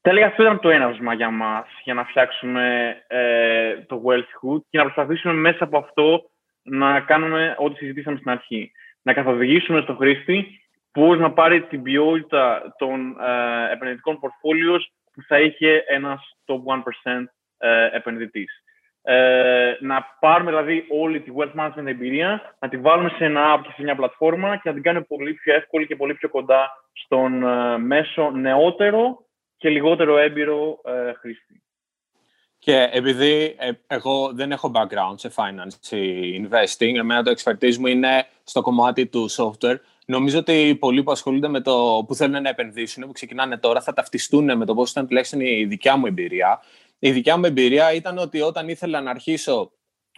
Τέλεια, αυτό ήταν το έναυσμα για μας για να φτιάξουμε ε, το Wealth και να προσπαθήσουμε μέσα από αυτό να κάνουμε ό,τι συζητήσαμε στην αρχή. Να καθοδηγήσουμε στον χρήστη πώ να πάρει την ποιότητα των ε, επενδυτικών portfolios που θα είχε ένας top 1% ε, επενδυτής. Ε, να πάρουμε δηλαδή όλη τη wealth management εμπειρία, να τη βάλουμε σε ένα app και σε μια πλατφόρμα και να την κάνουμε πολύ πιο εύκολη και πολύ πιο κοντά στον ε, μέσο νεότερο και λιγότερο έμπειρο ε, χρήστη. Και επειδή ε, εγώ δεν έχω background σε finance investing, εμένα το expertise μου είναι στο κομμάτι του software, Νομίζω ότι πολλοί που ασχολούνται με το που θέλουν να επενδύσουν, που ξεκινάνε τώρα, θα ταυτιστούν με το πώς ήταν τουλάχιστον η δικιά μου εμπειρία. Η δικιά μου εμπειρία ήταν ότι όταν ήθελα να αρχίσω,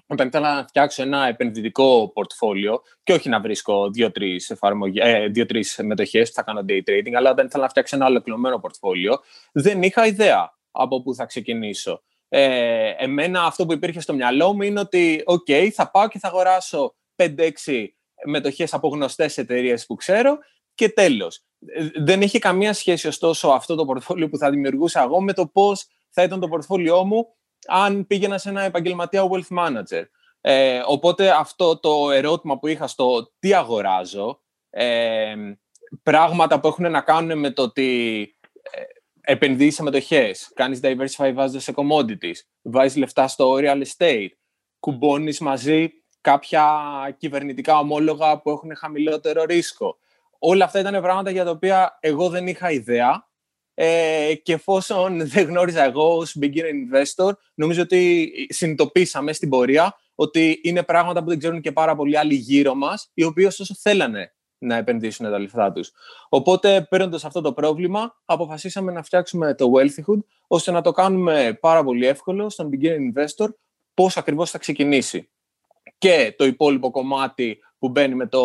όταν ήθελα να φτιάξω ένα επενδυτικό πορτφόλιο και όχι να βρίσκω δύο-τρεις ε, δύο-τρεις μετοχέ που θα κάνω day trading, αλλά όταν ήθελα να φτιάξω ένα ολοκληρωμένο πορτφόλιο, δεν είχα ιδέα από πού θα ξεκινήσω. Ε, εμένα αυτό που υπήρχε στο μυαλό μου είναι ότι, OK, θα πάω και θα αγοράσω 5-6 μετοχές από γνωστές εταιρείες που ξέρω και τέλος. Ε, δεν έχει καμία σχέση ωστόσο αυτό το πορτφόλιο που θα δημιουργούσα εγώ με το πώς θα ήταν το πορτφόλιό μου αν πήγαινα σε ένα επαγγελματία wealth manager. Ε, οπότε αυτό το ερώτημα που είχα στο τι αγοράζω, ε, πράγματα που έχουν να κάνουν με το ότι ε, επενδύεις σε μετοχές, κάνεις diversify βάζοντας σε commodities, βάζεις λεφτά στο real estate, κουμπώνεις μαζί κάποια κυβερνητικά ομόλογα που έχουν χαμηλότερο ρίσκο. Όλα αυτά ήταν πράγματα για τα οποία εγώ δεν είχα ιδέα ε, και εφόσον δεν γνώριζα εγώ ως beginner investor, νομίζω ότι συνειδητοποίησαμε στην πορεία ότι είναι πράγματα που δεν ξέρουν και πάρα πολλοί άλλοι γύρω μας, οι οποίοι ωστόσο θέλανε να επενδύσουν τα λεφτά τους. Οπότε, παίρνοντας αυτό το πρόβλημα, αποφασίσαμε να φτιάξουμε το Wealthyhood, ώστε να το κάνουμε πάρα πολύ εύκολο στον beginner investor πώς ακριβώς θα ξεκινήσει. Και το υπόλοιπο κομμάτι που μπαίνει με το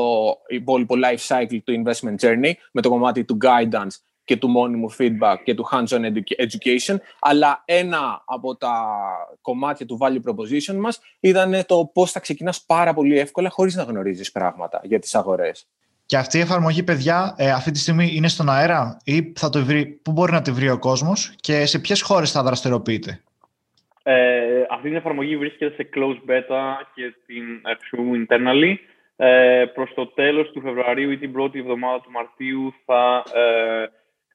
υπόλοιπο life cycle του investment journey, με το κομμάτι του guidance και του μόνιμου feedback και του hands-on education, αλλά ένα από τα κομμάτια του value proposition μας ήταν το πώς θα ξεκινάς πάρα πολύ εύκολα χωρίς να γνωρίζεις πράγματα για τις αγορές. Και αυτή η εφαρμογή, παιδιά, ε, αυτή τη στιγμή είναι στον αέρα ή θα το βρει, πού μπορεί να τη βρει ο κόσμος και σε ποιες χώρες θα δραστηριοποιείται; Ε, αυτή την εφαρμογή βρίσκεται σε closed beta και την αξιοποιούμε internally. Ε, προς το τέλος του Φεβρουαρίου ή την πρώτη εβδομάδα του Μαρτίου θα ε,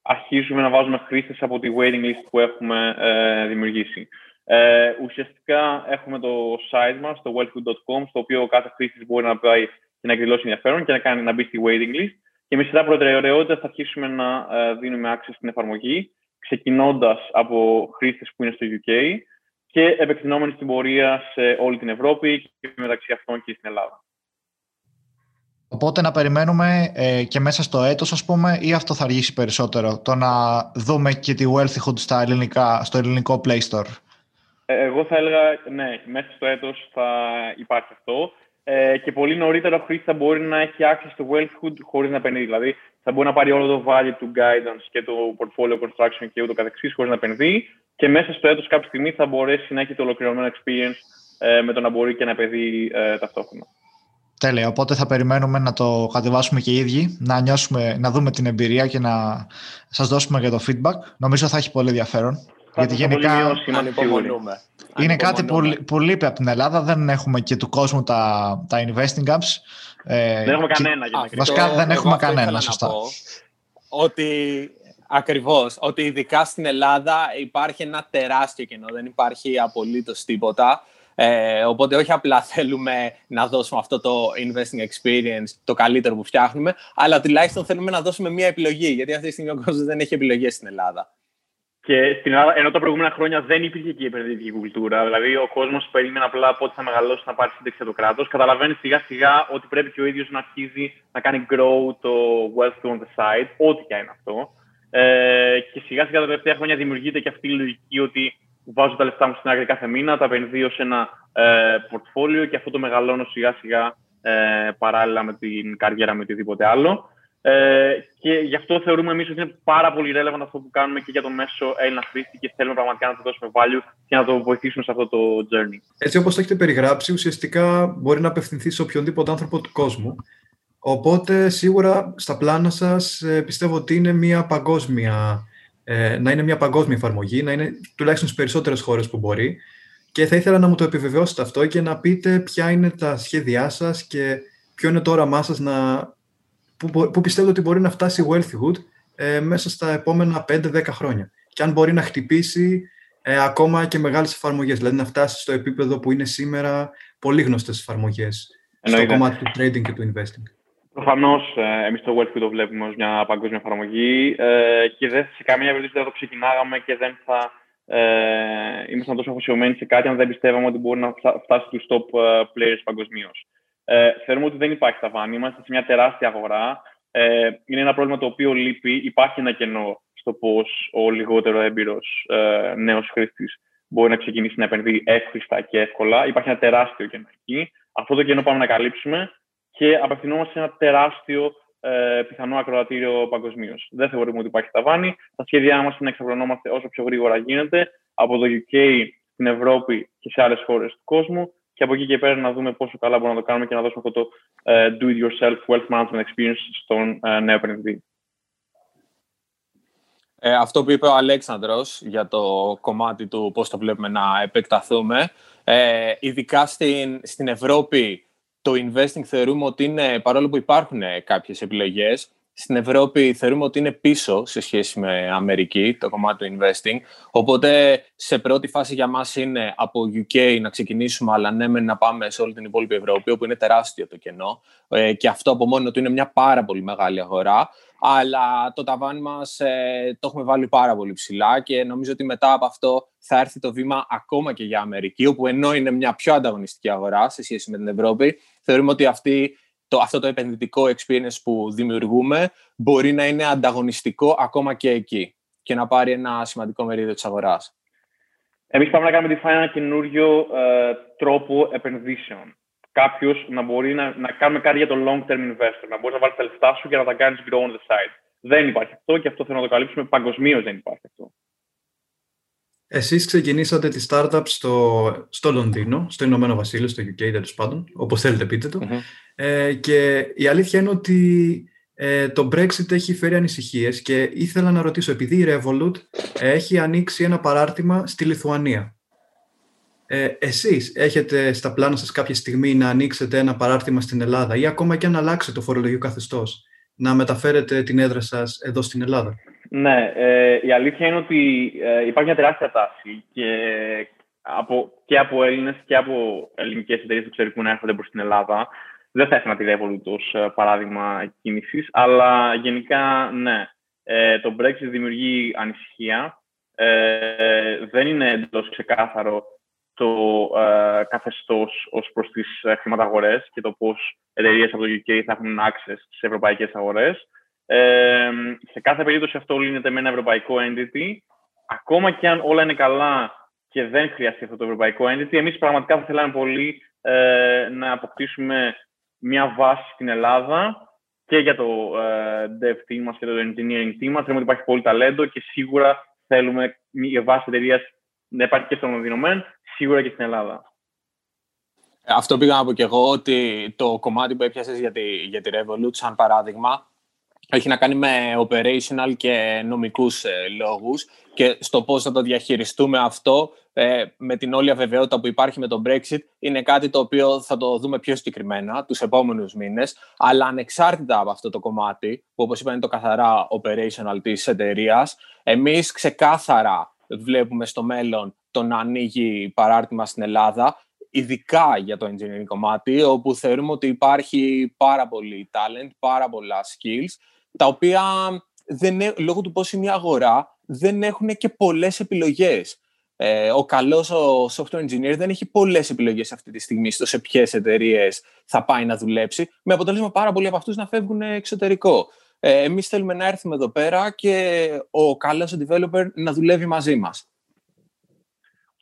αρχίσουμε να βάζουμε χρήστες από τη waiting list που έχουμε ε, δημιουργήσει. Ε, ουσιαστικά έχουμε το site μας, το wealthfood.com, στο οποίο κάθε χρήστης μπορεί να πάει και να εκδηλώσει ενδιαφέρον και να, κάνει, να μπει στη waiting list. Και με σειρά προτεραιότητα θα αρχίσουμε να ε, δίνουμε access στην εφαρμογή, ξεκινώντας από χρήστες που είναι στο UK και επεκτηνόμενοι στην πορεία σε όλη την Ευρώπη και μεταξύ αυτών και στην Ελλάδα. Οπότε να περιμένουμε ε, και μέσα στο έτος, ας πούμε, ή αυτό θα αργήσει περισσότερο, το να δούμε και τη Wealthyhood στα ελληνικά, στο ελληνικό Play Store; Ε, εγώ θα έλεγα, ναι, μέσα στο έτος θα υπάρχει αυτό. Ε, και πολύ νωρίτερα ο χρήστη θα μπορεί να έχει access στο Wealthhood χωρίς να επενδύει. Δηλαδή, θα μπορεί να πάρει όλο το value του guidance και το portfolio construction και ούτω καθεξής χωρίς να επενδύει. Και μέσα στο έτος κάποια στιγμή θα μπορέσει να έχει το ολοκληρωμένο experience ε, με το να μπορεί και να επενδύει ε, ταυτόχρονα. Τέλεια. Οπότε θα περιμένουμε να το κατεβάσουμε και οι ίδιοι, να, νιώσουμε, να δούμε την εμπειρία και να σας δώσουμε για το feedback. Νομίζω θα έχει πολύ ενδιαφέρον. γιατί γενικά είναι κάτι που, λείπει από την Ελλάδα. Δεν έχουμε και του κόσμου τα, τα investing apps. Ε, δεν έχουμε κανένα. Α, βασικά δεν έχουμε κανένα, σωστά. ότι Ακριβώς, ότι ειδικά στην Ελλάδα υπάρχει ένα τεράστιο κενό, δεν υπάρχει απολύτως τίποτα. Ε, οπότε όχι απλά θέλουμε να δώσουμε αυτό το investing experience, το καλύτερο που φτιάχνουμε, αλλά τουλάχιστον θέλουμε να δώσουμε μια επιλογή, γιατί αυτή τη στιγμή ο κόσμος δεν έχει επιλογές στην Ελλάδα. Και στην Ελλάδα, ενώ τα προηγούμενα χρόνια δεν υπήρχε και η επενδυτική κουλτούρα, δηλαδή ο κόσμος περίμενε απλά πότε θα μεγαλώσει να πάρει σύνταξη από το κράτος, καταλαβαίνεις σιγά σιγά ότι πρέπει και ο ίδιος να αρχίζει να κάνει grow το wealth on the side, ό,τι και είναι αυτό. Ε, και σιγά σιγά τα τελευταία χρόνια δημιουργείται και αυτή η λογική ότι βάζω τα λεφτά μου στην άκρη κάθε μήνα, τα επενδύω σε ένα ε, πορτφόλιο και αυτό το μεγαλώνω σιγά σιγά ε, παράλληλα με την καριέρα με οτιδήποτε άλλο. Ε, και γι' αυτό θεωρούμε εμείς ότι είναι πάρα πολύ relevant αυτό που κάνουμε και για το μέσο Έλληνα χρήστη και θέλουμε πραγματικά να το δώσουμε value και να το βοηθήσουμε σε αυτό το journey. Έτσι, όπως το έχετε περιγράψει, ουσιαστικά μπορεί να απευθυνθεί σε οποιονδήποτε άνθρωπο του κόσμου. Οπότε, σίγουρα στα πλάνα σας ε, πιστεύω ότι είναι μια παγκόσμια, ε, να είναι μια παγκόσμια εφαρμογή, να είναι τουλάχιστον στις περισσότερες χώρες που μπορεί. Και θα ήθελα να μου το επιβεβαιώσετε αυτό και να πείτε ποια είναι τα σχέδιά σας και ποιο είναι το όραμά σας να που, που πιστεύετε ότι μπορεί να φτάσει η Wealthyhood ε, μέσα στα επόμενα 5-10 χρόνια. Και αν μπορεί να χτυπήσει ε, ακόμα και μεγάλες εφαρμογές, δηλαδή να φτάσει στο επίπεδο που είναι σήμερα πολύ γνωστές εφαρμογές στο κομμάτι του trading και του investing. Προφανώς, ε, εμείς το Wealthyhood το βλέπουμε ως μια παγκόσμια εφαρμογή ε, και δεν, σε καμία περίπτωση δεν το ξεκινάγαμε και δεν θα ε, ήμασταν τόσο αφοσιωμένοι σε κάτι αν δεν πιστεύαμε ότι μπορεί να φτάσει στους top ε, players παγκοσμίως. Ε, θεωρούμε ότι δεν υπάρχει ταβάνι. Είμαστε σε μια τεράστια αγορά. Ε, είναι ένα πρόβλημα το οποίο λείπει. Υπάρχει ένα κενό στο πώς ο λιγότερο έμπειρος ε, νέος χρήστης μπορεί να ξεκινήσει να επενδύει εύχριστα και εύκολα. Υπάρχει ένα τεράστιο κενό εκεί. Αυτό το κενό πάμε να καλύψουμε και απευθυνόμαστε σε ένα τεράστιο ε, πιθανό ακροατήριο παγκοσμίως. Δεν θεωρούμε ότι υπάρχει ταβάνι. Τα σχέδιά μας είναι να εξαπλωνόμαστε όσο πιο γρήγορα γίνεται από το UK στην Ευρώπη και σε άλλες χώρες του κόσμου και από εκεί και πέρα να δούμε πόσο καλά μπορούμε να το κάνουμε και να δώσουμε αυτό το uh, do-it-yourself wealth management experience στον uh, νέο επενδυτή. Ε, αυτό που είπε ο Αλέξανδρος για το κομμάτι του πώς το βλέπουμε να επεκταθούμε, ε, ειδικά στην, στην Ευρώπη το investing θεωρούμε ότι είναι, παρόλο που υπάρχουν κάποιες επιλογές, στην Ευρώπη θεωρούμε ότι είναι πίσω σε σχέση με Αμερική, το κομμάτι του investing. Οπότε σε πρώτη φάση για μας είναι από UK να ξεκινήσουμε, αλλά ναι να πάμε σε όλη την υπόλοιπη Ευρώπη, όπου είναι τεράστιο το κενό. Ε, και αυτό από μόνο του είναι μια πάρα πολύ μεγάλη αγορά. Αλλά το ταβάνι μας ε, το έχουμε βάλει πάρα πολύ ψηλά και νομίζω ότι μετά από αυτό θα έρθει το βήμα ακόμα και για Αμερική, όπου ενώ είναι μια πιο ανταγωνιστική αγορά σε σχέση με την Ευρώπη, θεωρούμε ότι αυτή το, αυτό το επενδυτικό experience που δημιουργούμε μπορεί να είναι ανταγωνιστικό ακόμα και εκεί και να πάρει ένα σημαντικό μερίδιο της αγοράς. Εμείς πάμε να κάνουμε τη ένα καινούριο ε, τρόπο επενδύσεων. Κάποιος να μπορεί να, να κάνουμε κάτι για το long term investor, να μπορείς να βάλεις τα λεφτά σου και να τα κάνεις grow on the side. Δεν υπάρχει αυτό και αυτό θέλω να το καλύψουμε. Παγκοσμίως δεν υπάρχει αυτό. Εσείς ξεκινήσατε τη startup στο, στο Λονδίνο, στο Ηνωμένο Βασίλειο, στο UK τέλος πάντων, όπως θέλετε πείτε το. Ε, και η αλήθεια είναι ότι ε, το Brexit έχει φέρει ανησυχίες και ήθελα να ρωτήσω, επειδή η Revolut έχει ανοίξει ένα παράρτημα στη Λιθουανία. Ε, εσείς έχετε στα πλάνα σας κάποια στιγμή να ανοίξετε ένα παράρτημα στην Ελλάδα ή ακόμα και να αλλάξετε το φορολογικό καθεστώς, να μεταφέρετε την έδρα σας εδώ στην Ελλάδα; Ναι, ε, η αλήθεια είναι ότι ε, υπάρχει μια τεράστια τάση και από, και από Έλληνες και από ελληνικές εταιρείες του εξωτερικού να έρχονται προς την Ελλάδα. Δεν θα ήθελα να τη Revolut ως ε, παράδειγμα κίνησης, αλλά γενικά ναι. Ε, το Brexit δημιουργεί ανησυχία. Ε, δεν είναι εντελώς ξεκάθαρο το ε, καθεστώς ως προς τις ε, χρηματαγορές και το πώς εταιρείες από το UK θα έχουν access στις ευρωπαϊκές αγορές. Ε, σε κάθε περίπτωση αυτό λύνεται με ένα ευρωπαϊκό entity. Ακόμα και αν όλα είναι καλά και δεν χρειαστεί αυτό το ευρωπαϊκό entity, εμείς πραγματικά θα θέλαμε πολύ ε, να αποκτήσουμε μια βάση στην Ελλάδα και για το ε, dev team μας και το engineering team μας. Θέλουμε ότι υπάρχει πολύ ταλέντο και σίγουρα θέλουμε μια βάση εταιρείας να υπάρχει και στον Λονδίνο σίγουρα και στην Ελλάδα. Αυτό πήγα να πω και εγώ, ότι το κομμάτι που έπιασες για τη, για τη Revolut, σαν παράδειγμα, έχει να κάνει με operational και νομικούς ε, λόγους και στο πώς θα το διαχειριστούμε αυτό ε, με την όλη αβεβαιότητα που υπάρχει με το Brexit είναι κάτι το οποίο θα το δούμε πιο συγκεκριμένα τους επόμενους μήνες. Αλλά ανεξάρτητα από αυτό το κομμάτι που όπως είπα είναι το καθαρά operational της εταιρείας, εμείς ξεκάθαρα βλέπουμε στο μέλλον το να ανοίγει παράρτημα στην Ελλάδα ειδικά για το engineering κομμάτι, όπου θεωρούμε ότι υπάρχει πάρα πολύ talent, πάρα πολλά skills τα οποία δεν, λόγω του πώς είναι η αγορά δεν έχουν και πολλές επιλογές. Ε, ο καλός ο software engineer δεν έχει πολλές επιλογές αυτή τη στιγμή στο σε ποιες εταιρείες θα πάει να δουλέψει, με αποτέλεσμα πάρα πολλοί από αυτούς να φεύγουν εξωτερικό. Ε, εμείς θέλουμε να έρθουμε εδώ πέρα και ο καλός developer να δουλεύει μαζί μας.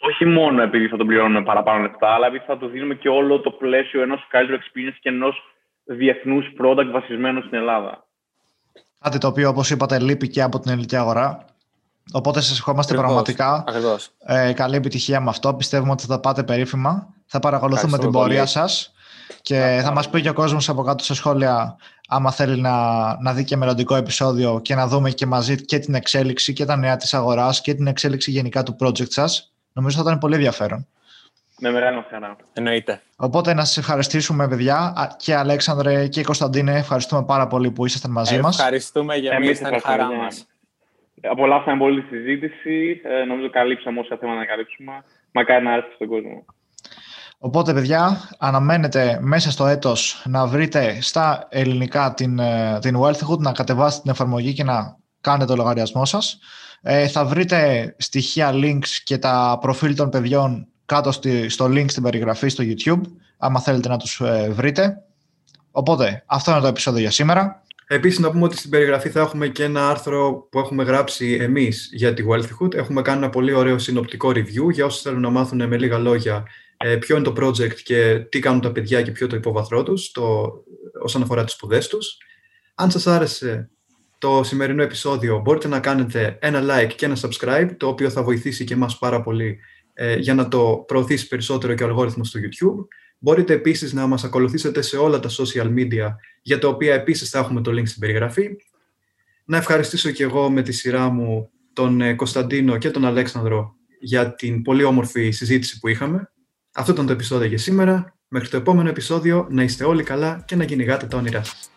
Όχι μόνο επειδή θα τον πληρώνουμε παραπάνω λεφτά, αλλά επειδή θα του δίνουμε και όλο το πλαίσιο ενός καλύτερου experience και ενός διεθνούς product βασισμένου στην Ελλάδα. Κάτι το οποίο, όπως είπατε, λείπει και από την ελληνική αγορά. Οπότε σας ευχόμαστε πραγματικά Ε, καλή επιτυχία με αυτό. Πιστεύουμε ότι θα πάτε περίφημα. Θα παρακολουθούμε την πορεία σας και θα μας πει και ο κόσμος από κάτω σε σχόλια άμα θέλει να, να δει και μελλοντικό επεισόδιο και να δούμε και μαζί και την εξέλιξη και τα νέα της αγοράς και την εξέλιξη γενικά του project σας. Νομίζω θα ήταν πολύ ενδιαφέρον. Με μεγάλη χαρά. Εννοείται. Οπότε να σας ευχαριστήσουμε, παιδιά. Και Αλέξανδρε και Κωνσταντίνε, ευχαριστούμε πάρα πολύ που ήσασταν μαζί μας. Ευχαριστούμε για εμείς, ήταν χαρά μας. Απολαύσαμε πολύ τη συζήτηση. Ε, νομίζω καλύψαμε όσα θέματα να καλύψουμε. Μακάρι να έρθει στον κόσμο. Οπότε, παιδιά, αναμένετε μέσα στο έτος να βρείτε στα ελληνικά την, ε, την Wealthhood, να κατεβάσετε την εφαρμογή και να κάνετε το λογαριασμό σας. Ε, θα βρείτε στοιχεία, links και τα προφίλ των παιδιών κάτω στο link στην περιγραφή στο YouTube, άμα θέλετε να τους ε, βρείτε. Οπότε, αυτό είναι το επεισόδιο για σήμερα. Επίσης, να πούμε ότι στην περιγραφή θα έχουμε και ένα άρθρο που έχουμε γράψει εμείς για τη Wealthyhood. Έχουμε κάνει ένα πολύ ωραίο συνοπτικό review για όσους θέλουν να μάθουν με λίγα λόγια ε, ποιο είναι το project και τι κάνουν τα παιδιά και ποιο το υπόβαθρό τους το, όσον αφορά τις σπουδές τους. Αν σας άρεσε το σημερινό επεισόδιο, μπορείτε να κάνετε ένα like και ένα subscribe, το οποίο θα βοηθήσει και εμάς πάρα πολύ ε, για να το προωθήσει περισσότερο και ο αλγόριθμος στο YouTube. Μπορείτε επίσης να μας ακολουθήσετε σε όλα τα social media, για τα οποία επίσης θα έχουμε το link στην περιγραφή. Να ευχαριστήσω και εγώ με τη σειρά μου τον ε, Κωνσταντίνο και τον Αλέξανδρο για την πολύ όμορφη συζήτηση που είχαμε. Αυτό ήταν το επεισόδιο για σήμερα. Μέχρι το επόμενο επεισόδιο να είστε όλοι καλά και να κυνηγάτε τα όνειρά σας.